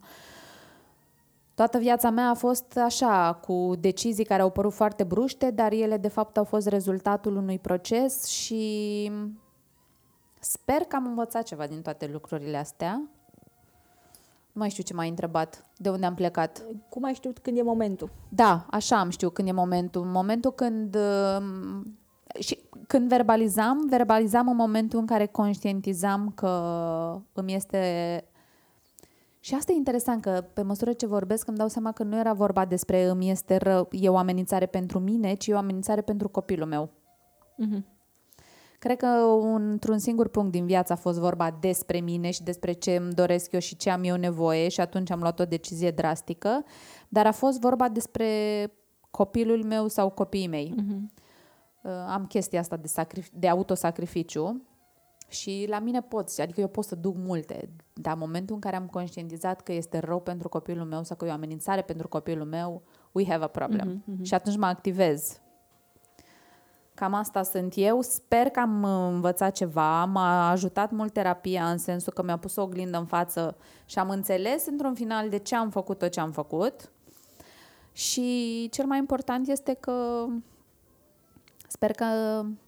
toată viața mea a fost așa, cu decizii care au părut foarte bruște, dar ele de fapt au fost rezultatul unui proces și sper că am învățat ceva din toate lucrurile astea. Nu mai știu ce m-ai întrebat, de unde am plecat. Cum ai știut când e momentul? Da, așa am știut când e momentul. Momentul când... Um, și când verbalizam, verbalizam în momentul în care conștientizam că îmi este și asta e interesant, că pe măsură ce vorbesc îmi dau seama că nu era vorba despre îmi este rău, e o amenințare pentru mine, ci e o amenințare pentru copilul meu. Mm-hmm. Cred că într-un singur punct din viață a fost vorba despre mine și despre ce îmi doresc eu și ce am eu nevoie și atunci am luat o decizie drastică, dar a fost vorba despre copilul meu sau copiii mei. Mm-hmm. Am chestia asta de, sacrif- de autosacrificiu și la mine poți, adică eu pot să duc multe, dar în momentul în care am conștientizat că este rău pentru copilul meu sau că e o amenințare pentru copilul meu, we have a problem. Mm-hmm, mm-hmm. Și atunci mă activez. Cam asta sunt eu. Sper că am învățat ceva. M-a ajutat mult terapia în sensul că mi-a pus o oglindă în față și am înțeles într-un final de ce am făcut tot ce am făcut. Și cel mai important este că Sper că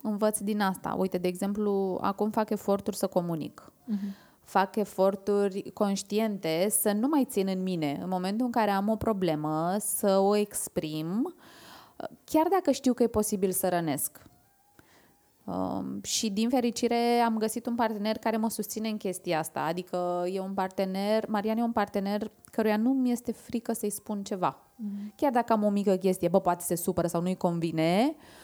învăț din asta. Uite, de exemplu, acum fac eforturi să comunic. Uh-huh. Fac eforturi conștiente să nu mai țin în mine. În momentul în care am o problemă, să o exprim, chiar dacă știu că e posibil să rănesc. Um, și din fericire am găsit un partener care mă susține în chestia asta. Adică e un partener, Marian e un partener căruia nu mi este frică să-i spun ceva. Mm-hmm. Chiar dacă am o mică chestie, bă, poate se supără sau nu-i convine, uh,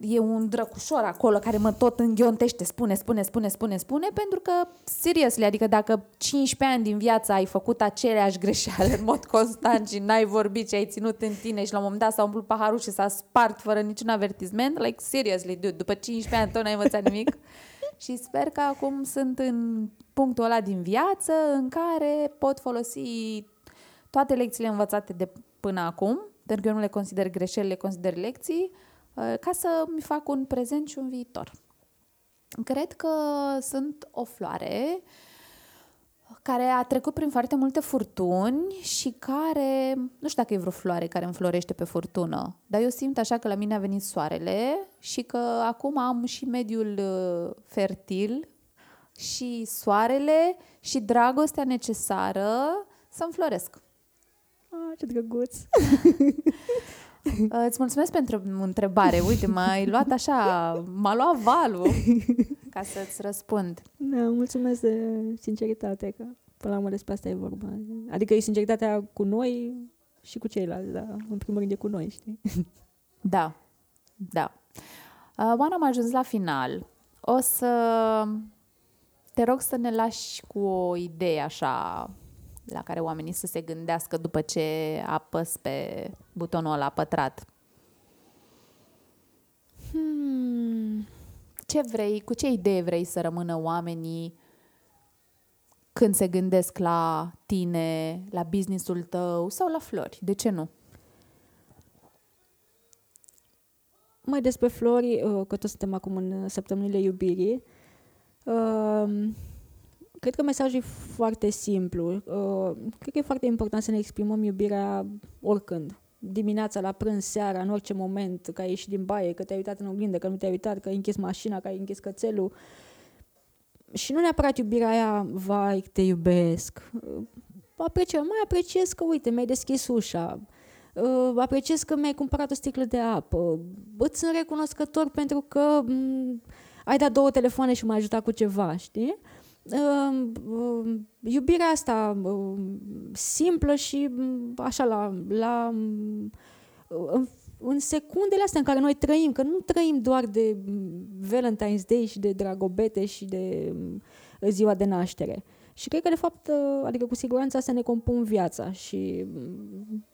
e un drăcușor acolo care mă tot înghiontește, spune, spune, spune, spune, spune, pentru că, seriously, adică dacă 15 ani din viața ai făcut aceleași greșeale în mod constant și n-ai vorbit și ai ținut în tine și la un moment dat s-a umplut paharul și s-a spart fără niciun avertisment, like, seriously, dude, după 15 ani tot n-ai învățat nimic. și sper că acum sunt în punctul ăla din viață în care pot folosi toate lecțiile învățate de până acum, pentru că eu nu le consider greșeli, le consider lecții, Uh, ca să mi fac un prezent și un viitor. Cred că sunt o floare care a trecut prin foarte multe furtuni și care, nu știu dacă e vreo floare care înflorește pe furtună, dar eu simt așa că la mine a venit soarele și că acum am și mediul uh, fertil și soarele și dragostea necesară să înfloresc. Ah, ce drăguț! Uh, îți mulțumesc pentru întrebare. Uite, m-ai luat așa, m-a luat valul ca să-ți răspund. Da, mulțumesc de sinceritate, că până la urmă despre asta e vorba. Adică e sinceritatea cu noi și cu ceilalți, dar în primul rând e cu noi, știi? Da, da. Uh, Oana, am ajuns la final. O să te rog să ne lași cu o idee așa la care oamenii să se gândească după ce apăs pe butonul ăla pătrat. Hmm, ce vrei, cu ce idee vrei să rămână oamenii când se gândesc la tine, la businessul tău sau la flori? De ce nu? Mai despre flori, uh, că toți suntem acum în săptămânile iubirii, uh, Cred că mesajul e foarte simplu. Uh, cred că e foarte important să ne exprimăm iubirea oricând. Dimineața, la prânz, seara, în orice moment, că ai ieșit din baie, că te-ai uitat în oglindă, că nu te-ai uitat, că ai închis mașina, că ai închis cățelul. Și nu neapărat iubirea aia, vai, te iubesc. Uh, apreciez, mai apreciez că, uite, mi-ai deschis ușa. Uh, apreciez că mi-ai cumpărat o sticlă de apă. Îți sunt recunoscător pentru că m- ai dat două telefoane și m-ai ajutat cu ceva, știi? Iubirea asta simplă și așa la, la în secundele astea în care noi trăim, că nu trăim doar de Valentine's Day și de dragobete și de ziua de naștere. Și cred că, de fapt, adică cu siguranță asta ne compun viața și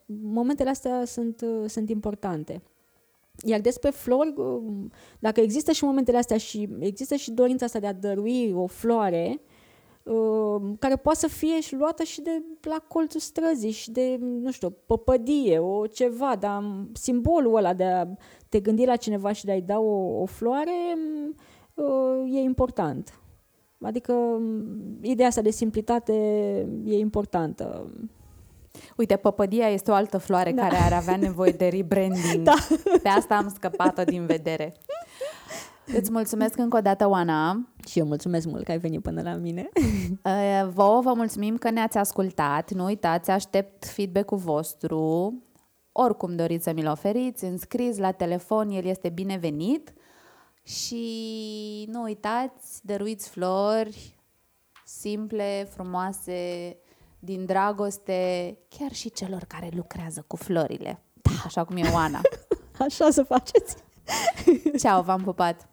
momentele astea sunt, sunt importante. Iar despre flori, dacă există și momentele astea și există și dorința asta de a dărui o floare, uh, care poate să fie și luată și de la colțul străzii și de, nu știu, păpădie, o ceva, dar simbolul ăla de a te gândi la cineva și de a-i da o, o floare uh, e important. Adică ideea asta de simplitate e importantă. Uite, păpădia este o altă floare da. care ar avea nevoie de rebranding. Da. Pe asta am scăpat-o din vedere. Îți mulțumesc încă o dată, Oana. Și eu mulțumesc mult că ai venit până la mine. Uh, vouă vă mulțumim că ne-ați ascultat. Nu uitați, aștept feedback-ul vostru. Oricum doriți să mi-l oferiți, înscris la telefon, el este binevenit. Și nu uitați, dăruiți flori simple, frumoase, din dragoste, chiar și celor care lucrează cu florile. Da. Așa cum e Oana. Așa să faceți. Ceau, v-am pupat!